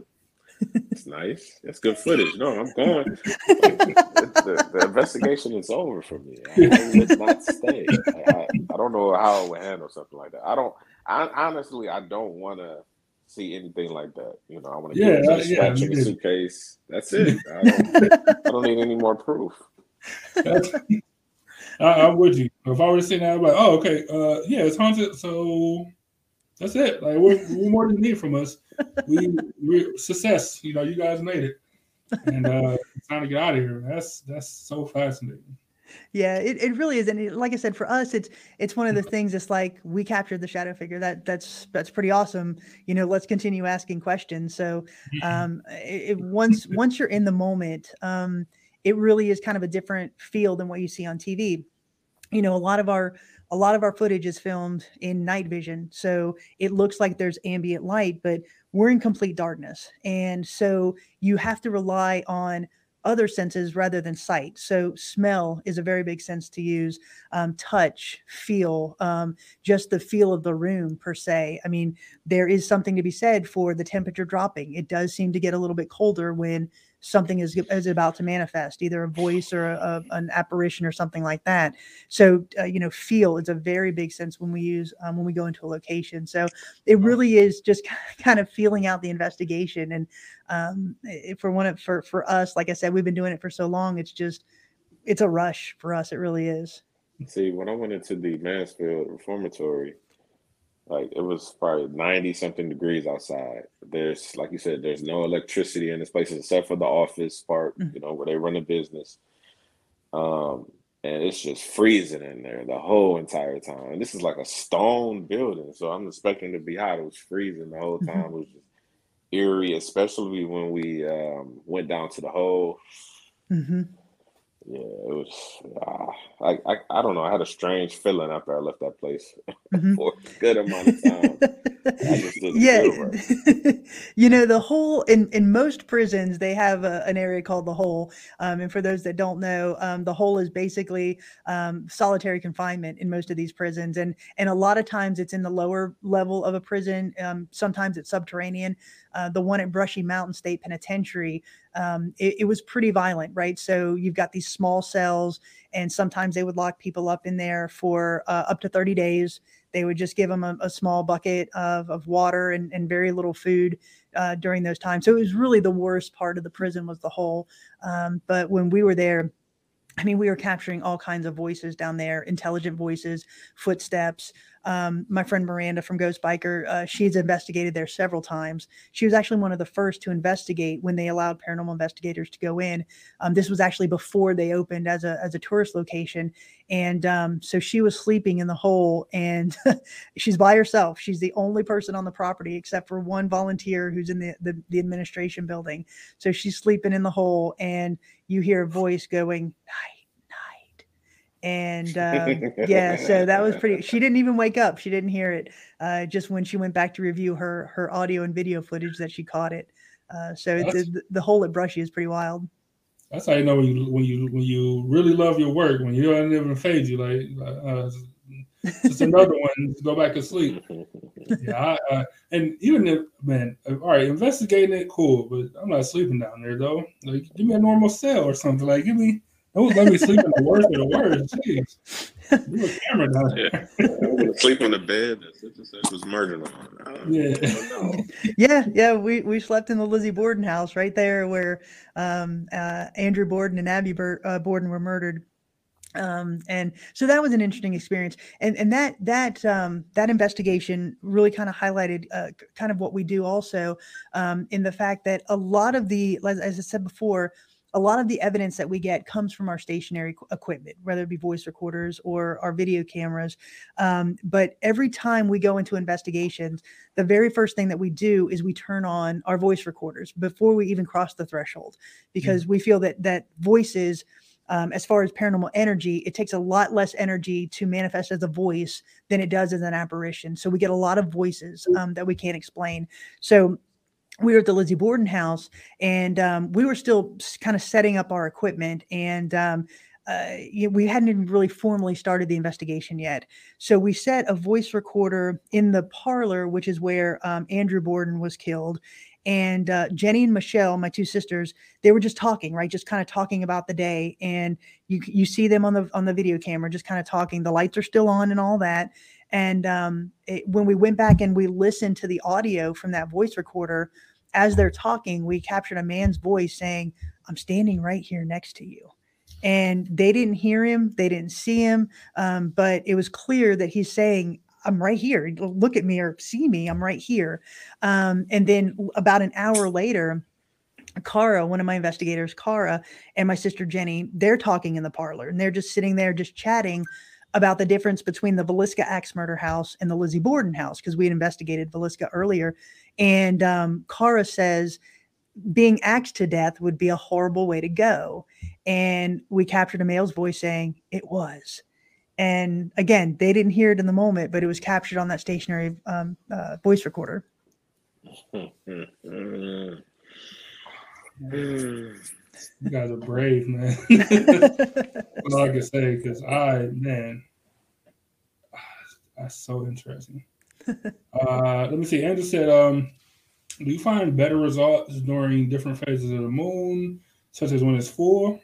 it's nice. That's good footage. No, I'm going. the, the, investigation is over for me. I, would not stay. I, I, don't know how I would handle something like that. I don't. I honestly, I don't want to see anything like that. You know, I want to yeah, get a yeah, a suitcase. That's it. I don't, I don't need any more proof. I, am with you. If I were to say that, I'm like, oh, okay, uh, yeah, it's haunted. So that's it. Like we're, we're more than need from us. We we success. You know, you guys made it, and uh, it's time to get out of here. That's that's so fascinating. Yeah, it, it really is, and it, like I said, for us, it's it's one of the things. It's like we captured the shadow figure. That that's that's pretty awesome. You know, let's continue asking questions. So, um, it, once once you're in the moment, um, it really is kind of a different feel than what you see on TV you know a lot of our a lot of our footage is filmed in night vision so it looks like there's ambient light but we're in complete darkness and so you have to rely on other senses rather than sight. So smell is a very big sense to use um, touch feel um, just the feel of the room per se. I mean there is something to be said for the temperature dropping. It does seem to get a little bit colder when something is, is about to manifest, either a voice or a, a, an apparition or something like that. So, uh, you know, feel is a very big sense when we use um, when we go into a location. So it really is just kind of feeling out the investigation. And um, for one of for for us, like I said, we've been doing it for so long. It's just it's a rush for us. It really is. See, when I went into the Mansfield Reformatory, like it was probably 90 something degrees outside. There's like you said, there's no electricity in this place except for the office part, mm-hmm. you know, where they run a business. Um, and it's just freezing in there the whole entire time. And this is like a stone building, so I'm expecting to be hot. It was freezing the whole time. Mm-hmm. It was just eerie, especially when we um, went down to the hole. Mm-hmm. Yeah, it was. Uh, I, I I don't know. I had a strange feeling after I left that place mm-hmm. for a good amount of time. yeah, you know the hole in in most prisons they have a, an area called the hole. Um, and for those that don't know, um, the hole is basically um, solitary confinement in most of these prisons, and and a lot of times it's in the lower level of a prison. Um, sometimes it's subterranean. Uh, the one at Brushy Mountain State Penitentiary, um, it, it, was pretty violent, right? So you've got these small cells, and sometimes they would lock people up in there for uh, up to 30 days. They would just give them a, a small bucket of, of water and, and very little food uh, during those times. So it was really the worst part of the prison was the hole. Um, but when we were there, I mean, we were capturing all kinds of voices down there, intelligent voices, footsteps. Um, my friend Miranda from Ghost Biker, uh, she's investigated there several times. She was actually one of the first to investigate when they allowed paranormal investigators to go in. Um, this was actually before they opened as a as a tourist location, and um, so she was sleeping in the hole, and she's by herself. She's the only person on the property except for one volunteer who's in the the, the administration building. So she's sleeping in the hole, and you hear a voice going, "Night." And um, yeah so that was pretty she didn't even wake up she didn't hear it uh, just when she went back to review her her audio and video footage that she caught it. Uh, so the, the hole at brushy is pretty wild. That's how you know when you when you when you really love your work when you don't even fade you like uh, just another one go back to sleep. Yeah I, uh, and even if man uh, all right investigating it cool but i'm not sleeping down there though. Like give me a normal cell or something like give me don't let me sleep in the worst of the worst. Jeez. You a camera down there. Yeah. sleep on the bed that such and such was murdered on. Yeah. yeah, yeah. We we slept in the Lizzie Borden house right there where um, uh, Andrew Borden and Abby Bur- uh, Borden were murdered. Um, and so that was an interesting experience. And and that that um, that investigation really kind of highlighted uh, kind of what we do also um, in the fact that a lot of the as, as I said before a lot of the evidence that we get comes from our stationary equipment, whether it be voice recorders or our video cameras. Um, but every time we go into investigations, the very first thing that we do is we turn on our voice recorders before we even cross the threshold, because mm-hmm. we feel that that voices. Um, as far as paranormal energy, it takes a lot less energy to manifest as a voice than it does as an apparition. So we get a lot of voices um, that we can't explain. So we were at the Lizzie Borden house and um, we were still kind of setting up our equipment and um, uh, we hadn't really formally started the investigation yet. So we set a voice recorder in the parlor, which is where um, Andrew Borden was killed. And uh, Jenny and Michelle, my two sisters, they were just talking, right? Just kind of talking about the day. And you you see them on the on the video camera, just kind of talking. The lights are still on and all that. And um, it, when we went back and we listened to the audio from that voice recorder, as they're talking, we captured a man's voice saying, I'm standing right here next to you. And they didn't hear him, they didn't see him, um, but it was clear that he's saying, I'm right here. Look at me or see me. I'm right here. Um, and then about an hour later, Cara, one of my investigators, Cara, and my sister Jenny, they're talking in the parlor and they're just sitting there, just chatting about the difference between the Villisca axe murder house and the Lizzie Borden house because we had investigated Villisca earlier. And um, Cara says being axed to death would be a horrible way to go. And we captured a male's voice saying it was. And again, they didn't hear it in the moment, but it was captured on that stationary um, uh, voice recorder. You guys are brave, man. That's all I can say because I, man, that's so interesting. Uh, let me see. Andrew said, um, "Do you find better results during different phases of the moon, such as when it's full?"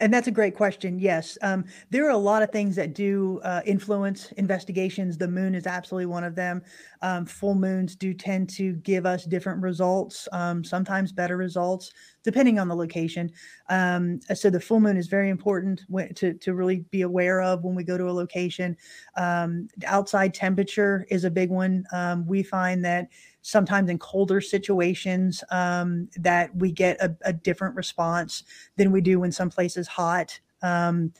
And that's a great question. Yes. Um, there are a lot of things that do uh, influence investigations. The moon is absolutely one of them. Um, full moons do tend to give us different results, um, sometimes better results, depending on the location. Um, so the full moon is very important to, to really be aware of when we go to a location. Um, outside temperature is a big one. Um, we find that sometimes in colder situations um, that we get a, a, different response than we do when someplace is hot. Um,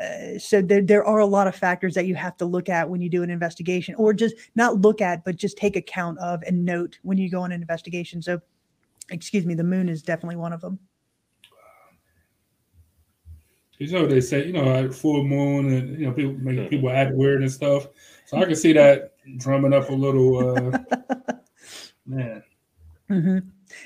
uh, so there, there are a lot of factors that you have to look at when you do an investigation or just not look at but just take account of and note when you go on an investigation. So excuse me the moon is definitely one of them. You know they say you know full moon and you know people make people act weird and stuff. So i can see that drumming up a little uh man. Mm-hmm.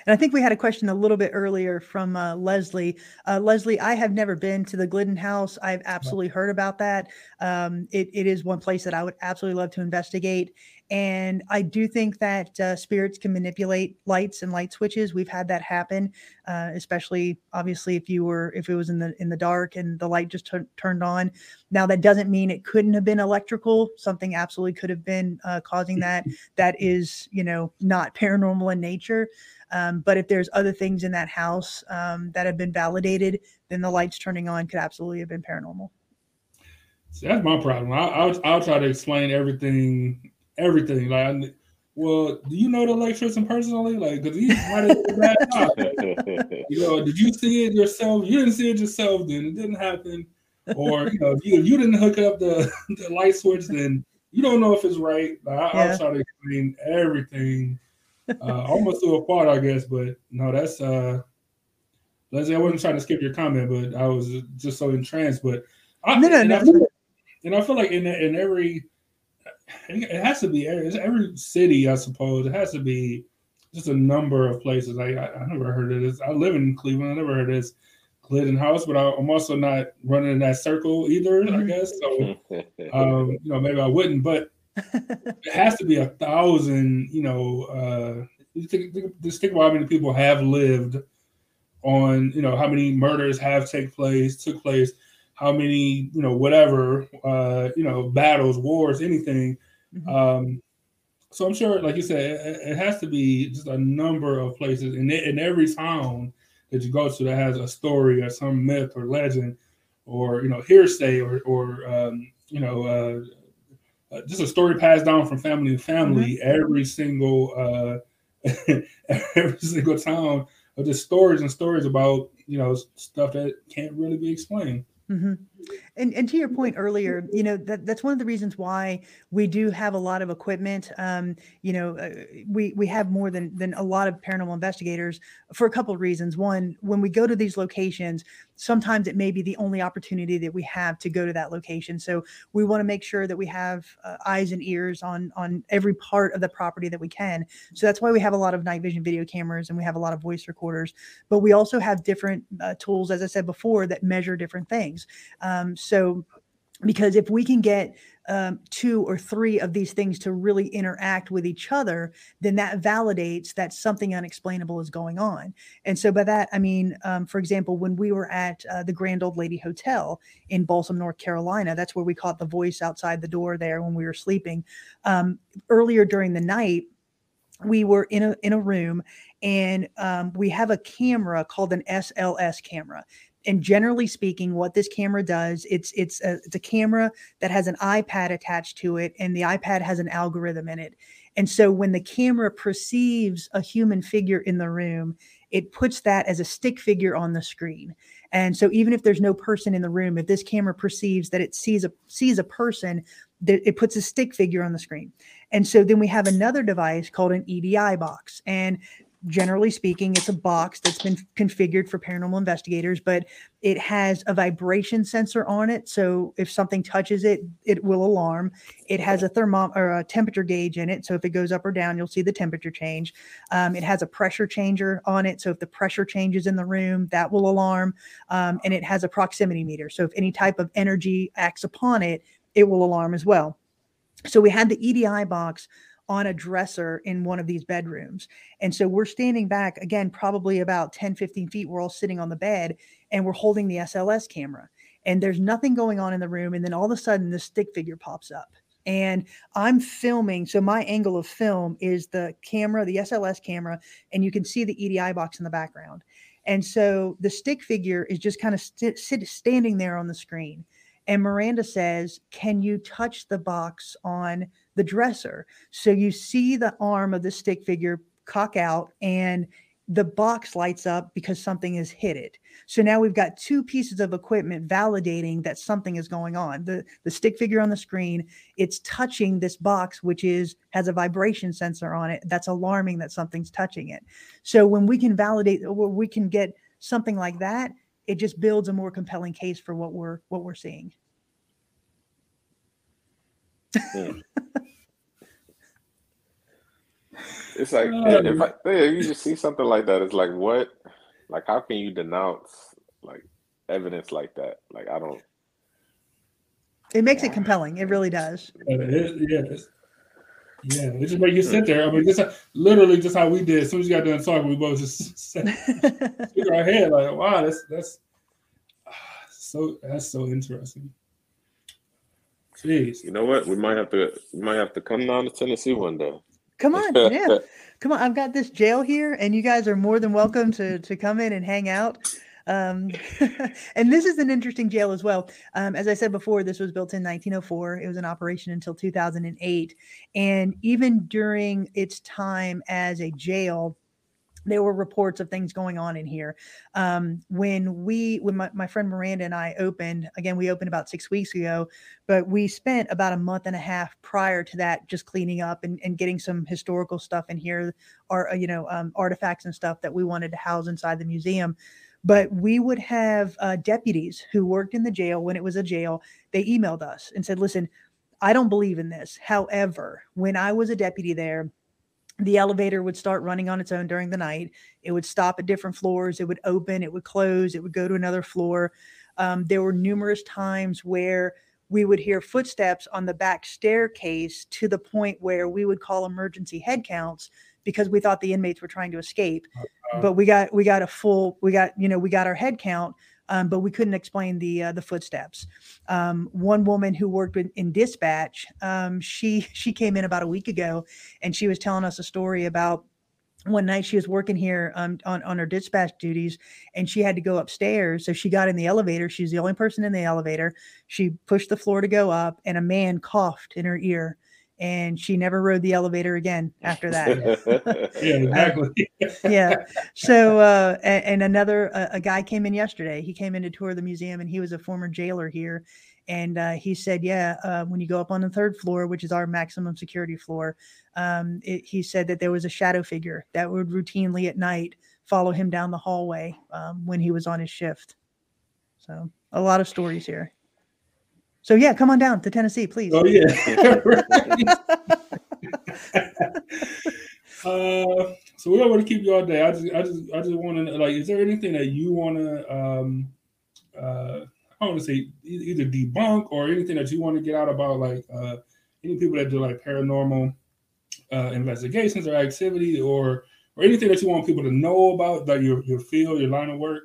And I think we had a question a little bit earlier from uh, Leslie. Uh, Leslie, I have never been to the Glidden House. I've absolutely heard about that. Um, it, it is one place that I would absolutely love to investigate. And I do think that uh, spirits can manipulate lights and light switches. We've had that happen, uh, especially obviously if you were if it was in the in the dark and the light just t- turned on. Now that doesn't mean it couldn't have been electrical. Something absolutely could have been uh, causing that. That is, you know, not paranormal in nature. Um, but if there's other things in that house um, that have been validated, then the lights turning on could absolutely have been paranormal. See, that's my problem. I, will I'll try to explain everything, everything. Like, well, do you know the electrician personally? Like, because he's running bad job. you know, did you see it yourself? You didn't see it yourself, then it didn't happen. Or you know, if you, if you didn't hook up the, the light switch, then you don't know if it's right. Like, I, yeah. I'll try to explain everything uh, almost to a part, I guess. But no, that's uh, Leslie. I wasn't trying to skip your comment, but I was just so entranced. But I, no, no, and, no. I feel, and I feel like in in every, it has to be every city, I suppose. It has to be just a number of places. I I, I never heard of this. I live in Cleveland. I never heard of this. Glidden House, but I, am also not running in that circle either. I mm-hmm. guess so. um, you know, maybe I wouldn't, but it has to be a thousand. You know, uh, think, think, just think about how many people have lived on. You know, how many murders have take place, took place, how many, you know, whatever, uh, you know, battles, wars, anything. Mm-hmm. Um, so I'm sure, like you said, it, it, has to be just a number of places, and in every town that you go to that has a story or some myth or legend, or you know, hearsay or or um, you know. Uh, uh, just a story passed down from family to family. Mm-hmm. Every single uh, every single town of just stories and stories about you know stuff that can't really be explained. Mm-hmm. And and to your point earlier, you know that that's one of the reasons why we do have a lot of equipment. Um, you know, uh, we we have more than than a lot of paranormal investigators for a couple of reasons. One, when we go to these locations, sometimes it may be the only opportunity that we have to go to that location. So we want to make sure that we have uh, eyes and ears on on every part of the property that we can. So that's why we have a lot of night vision video cameras and we have a lot of voice recorders. But we also have different uh, tools, as I said before, that measure different things. Um, so because if we can get um, two or three of these things to really interact with each other, then that validates that something unexplainable is going on. And so, by that, I mean, um, for example, when we were at uh, the Grand Old Lady Hotel in Balsam, North Carolina, that's where we caught the voice outside the door there when we were sleeping. Um, earlier during the night, we were in a in a room and um, we have a camera called an SLS camera and generally speaking what this camera does it's it's a, it's a camera that has an ipad attached to it and the ipad has an algorithm in it. And so when the camera perceives a human figure in the room it puts that as a stick figure on the screen. And so even if there's no person in the room if this camera perceives that it sees a sees a person it puts a stick figure on the screen. And so then we have another device called an edi box. And generally speaking, it's a box that's been configured for paranormal investigators, but it has a vibration sensor on it. So if something touches it, it will alarm. It has a thermometer or a temperature gauge in it. So if it goes up or down, you'll see the temperature change. Um, it has a pressure changer on it. So if the pressure changes in the room, that will alarm. Um, and it has a proximity meter. So if any type of energy acts upon it, it will alarm as well. So we had the EDI box on a dresser in one of these bedrooms. And so we're standing back again, probably about 10, 15 feet. We're all sitting on the bed and we're holding the SLS camera. And there's nothing going on in the room. And then all of a sudden, the stick figure pops up. And I'm filming. So my angle of film is the camera, the SLS camera, and you can see the EDI box in the background. And so the stick figure is just kind of st- standing there on the screen. And Miranda says, Can you touch the box on the dresser? So you see the arm of the stick figure cock out and the box lights up because something has hit it. So now we've got two pieces of equipment validating that something is going on. The the stick figure on the screen, it's touching this box which is has a vibration sensor on it that's alarming that something's touching it. So when we can validate we can get something like that, it just builds a more compelling case for what we're what we're seeing. Hmm. it's like if, I, if you just see something like that, it's like what, like how can you denounce like evidence like that? Like I don't. It makes it compelling. It really does. It is, yeah, Yeah, it just make you sit there. I mean, just literally just how we did. As soon as you got done talking, we both just sat our head like, wow, that's that's ah, so that's so interesting. Jeez. You know what? We might have to we might have to come down to Tennessee one day. Come on, yeah. Come on. I've got this jail here, and you guys are more than welcome to to come in and hang out. Um, and this is an interesting jail as well. Um, as I said before, this was built in 1904. It was in operation until 2008. And even during its time as a jail, there were reports of things going on in here. Um, when we, when my, my friend Miranda and I opened, again, we opened about six weeks ago, but we spent about a month and a half prior to that just cleaning up and, and getting some historical stuff in here, or, you know, um, artifacts and stuff that we wanted to house inside the museum but we would have uh, deputies who worked in the jail when it was a jail. They emailed us and said, listen, I don't believe in this. However, when I was a deputy there, the elevator would start running on its own during the night. It would stop at different floors. It would open, it would close, it would go to another floor. Um, there were numerous times where we would hear footsteps on the back staircase to the point where we would call emergency headcounts because we thought the inmates were trying to escape. But we got we got a full we got you know we got our head count, um, but we couldn't explain the uh, the footsteps. Um, one woman who worked in, in dispatch, um, she she came in about a week ago, and she was telling us a story about one night she was working here um, on, on her dispatch duties and she had to go upstairs. So she got in the elevator. She's the only person in the elevator. She pushed the floor to go up and a man coughed in her ear and she never rode the elevator again after that. yeah, exactly. yeah. So, uh, and, and another uh, a guy came in yesterday. He came in to tour the museum, and he was a former jailer here. And uh, he said, yeah, uh, when you go up on the third floor, which is our maximum security floor, um, it, he said that there was a shadow figure that would routinely at night follow him down the hallway um, when he was on his shift. So, a lot of stories here. So yeah, come on down to Tennessee, please. Oh yeah. uh, so we don't want to keep you all day. I just, I just, I just want to know like, is there anything that you want to, um, uh, I don't want to say either debunk or anything that you want to get out about like uh, any people that do like paranormal uh, investigations or activity or or anything that you want people to know about that your your field, your line of work?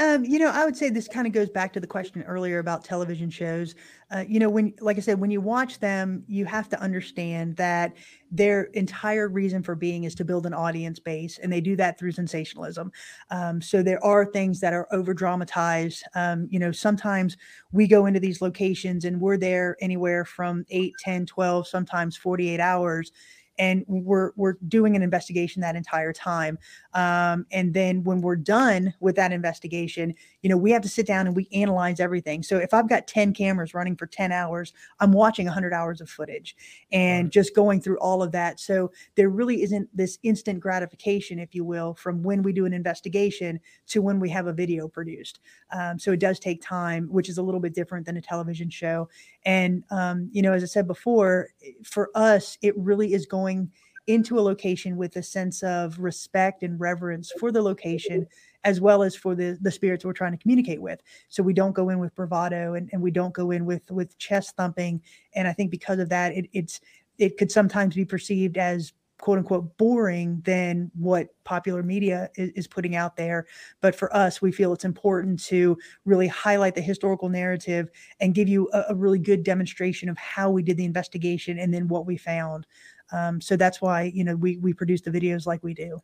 Um, you know, I would say this kind of goes back to the question earlier about television shows. Uh, you know, when, like I said, when you watch them, you have to understand that their entire reason for being is to build an audience base, and they do that through sensationalism. Um, so there are things that are over dramatized. Um, you know, sometimes we go into these locations and we're there anywhere from 8, 10, 12, sometimes 48 hours and we're we're doing an investigation that entire time. Um, and then when we're done with that investigation, you know, we have to sit down and we analyze everything. So if I've got 10 cameras running for 10 hours, I'm watching 100 hours of footage and just going through all of that. So there really isn't this instant gratification, if you will, from when we do an investigation to when we have a video produced. Um, so it does take time, which is a little bit different than a television show. And, um, you know, as I said before, for us, it really is going into a location with a sense of respect and reverence for the location as well as for the the spirits we're trying to communicate with so we don't go in with bravado and, and we don't go in with with chest thumping and i think because of that it, it's it could sometimes be perceived as quote unquote boring than what popular media is, is, putting out there. But for us, we feel it's important to really highlight the historical narrative and give you a, a really good demonstration of how we did the investigation and then what we found. Um, so that's why you know we we produce the videos like we do.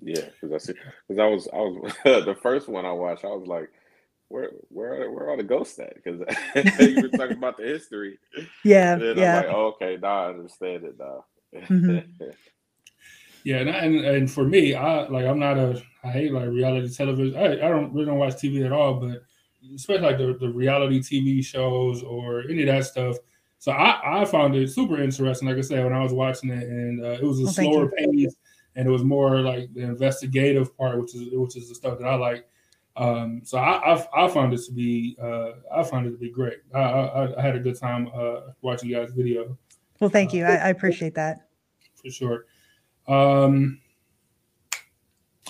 Yeah, because I see, because I was I was the first one I watched. I was like, where where where are the ghosts at? Because you were talking about the history. Yeah, yeah. I'm like, oh, okay, now I understand it now. Mm-hmm. yeah, and, and and for me, I like I'm not a I hate like reality television. I, I don't really don't watch TV at all, but especially like the, the reality TV shows or any of that stuff. So I, I found it super interesting. Like I said, when I was watching it, and uh, it was a well, slower pace, and it was more like the investigative part, which is which is the stuff that I like. Um, so I, I, I found it to be uh, I found it to be great. I, I, I had a good time uh, watching you guys' video. Well, thank you. Uh, I, I, appreciate that. For sure. Um,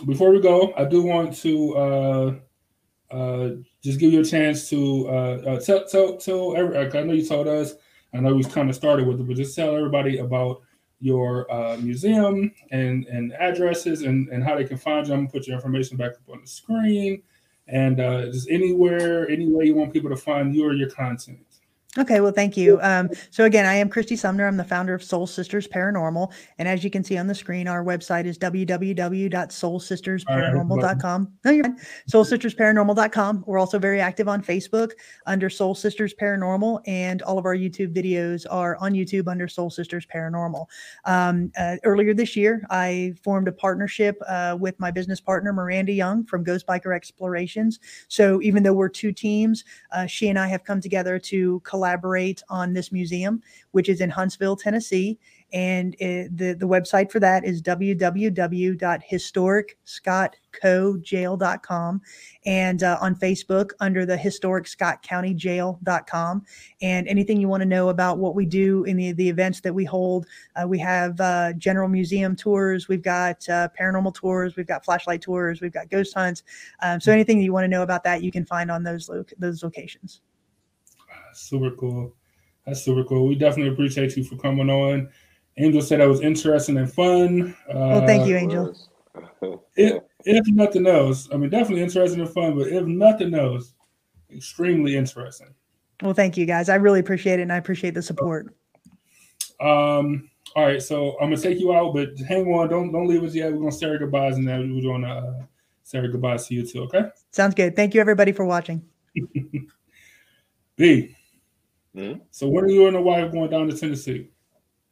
before we go, I do want to uh, uh, just give you a chance to uh, uh, tell tell tell. Every, I know you told us I know we kind of started with it, but just tell everybody about your uh, museum and and addresses and and how they can find you. I'm gonna put your information back up on the screen, and uh, just anywhere, any way you want people to find you or your content. Okay, well, thank you. Um, so again, I am Kristy Sumner. I'm the founder of Soul Sisters Paranormal, and as you can see on the screen, our website is www.soulsistersparanormal.com. No, you're fine. Soulsistersparanormal.com. We're also very active on Facebook under Soul Sisters Paranormal, and all of our YouTube videos are on YouTube under Soul Sisters Paranormal. Um, uh, earlier this year, I formed a partnership uh, with my business partner Miranda Young from Ghost Biker Explorations. So even though we're two teams, uh, she and I have come together to collaborate on this museum, which is in Huntsville, Tennessee. And it, the, the website for that is www.historicscottcojail.com and uh, on Facebook under the Historic Scott County Jail.com. And anything you want to know about what we do in the, the events that we hold, uh, we have uh, general museum tours, we've got uh, paranormal tours, we've got flashlight tours, we've got ghost hunts. Um, so anything you want to know about that, you can find on those, lo- those locations. Super cool. That's super cool. We definitely appreciate you for coming on. Angel said that was interesting and fun. Well, thank you, Uh, Angel. If, if nothing else, I mean, definitely interesting and fun, but if nothing else, extremely interesting. Well, thank you guys. I really appreciate it and I appreciate the support. Um, all right, so I'm gonna take you out, but hang on, don't don't leave us yet. We're gonna say our goodbyes and then we're gonna uh, say our goodbyes to you too. Okay, Sounds good. Thank you, everybody, for watching. B. Hmm? So when are you and the wife going down to Tennessee?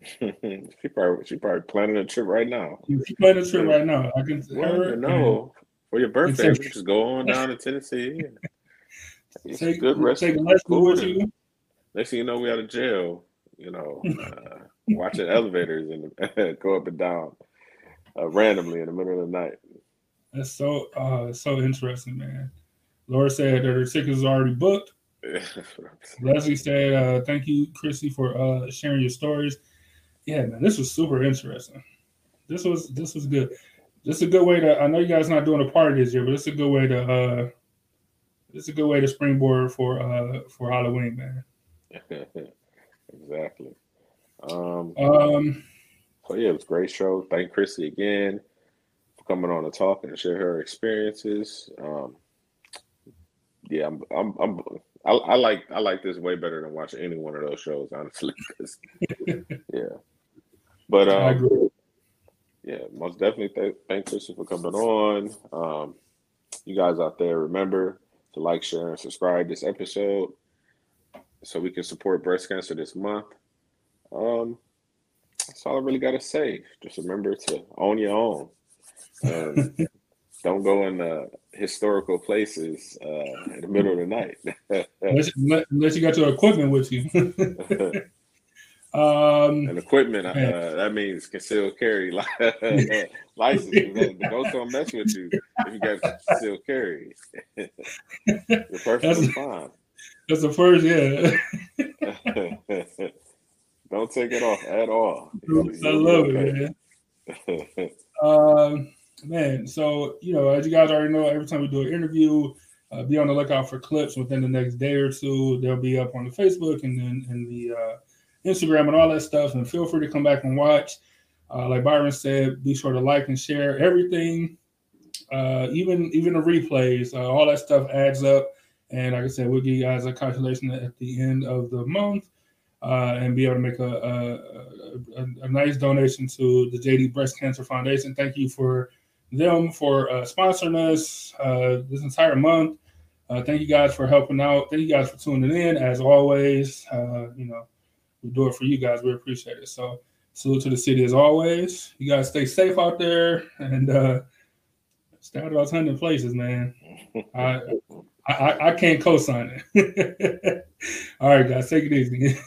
she probably she probably planning a trip right now. You planning a trip right now? I can Well, know, for your birthday, we just go on down to Tennessee. and Take, good take restaurant Leslie with you. Next thing you know, we out of jail. You know, uh, watching elevators and go up and down uh, randomly in the middle of the night. That's so uh so interesting, man. Laura said that her tickets is already booked. Leslie said, uh, thank you, Chrissy, for uh sharing your stories. Yeah, man, this was super interesting. This was this was good. This is a good way to I know you guys not doing a party this year, but it's a good way to uh it's a good way to springboard for uh for Halloween, man. exactly. Um, Um so yeah, it was a great show. Thank Chrissy again for coming on to talk and share her experiences. Um, yeah, I'm, I'm, I'm I, I like I like this way better than watching any one of those shows, honestly. yeah, but I um, agree. yeah, most definitely th- thank Chrissy for coming on. Um, you guys out there, remember to like, share, and subscribe this episode so we can support breast cancer this month. Um, that's all I really got to say. Just remember to own your own. Um, don't go in uh, historical places uh, in the middle of the night. Unless, unless you got your equipment with you. um and equipment, uh, that means concealed carry license. The ghost don't mess with you if you got concealed carry. You're perfectly fine. that's the first, yeah. don't take it off at all. I love it, man. Um, man, so you know, as you guys already know, every time we do an interview, uh, be on the lookout for clips within the next day or two. They'll be up on the Facebook and then and the uh, Instagram and all that stuff. And feel free to come back and watch. Uh, like Byron said, be sure to like and share everything, uh, even even the replays. Uh, all that stuff adds up. And like I said, we'll give you guys a calculation at the end of the month. Uh, and be able to make a, a, a, a nice donation to the JD Breast Cancer Foundation. Thank you for them for uh, sponsoring us uh, this entire month. Uh, thank you guys for helping out. Thank you guys for tuning in. As always, uh, you know, we do it for you guys. We appreciate it. So, salute to the city as always. You guys stay safe out there and uh, stay out of those hundred places, man. I, I I can't co-sign it. All right, guys, take it easy.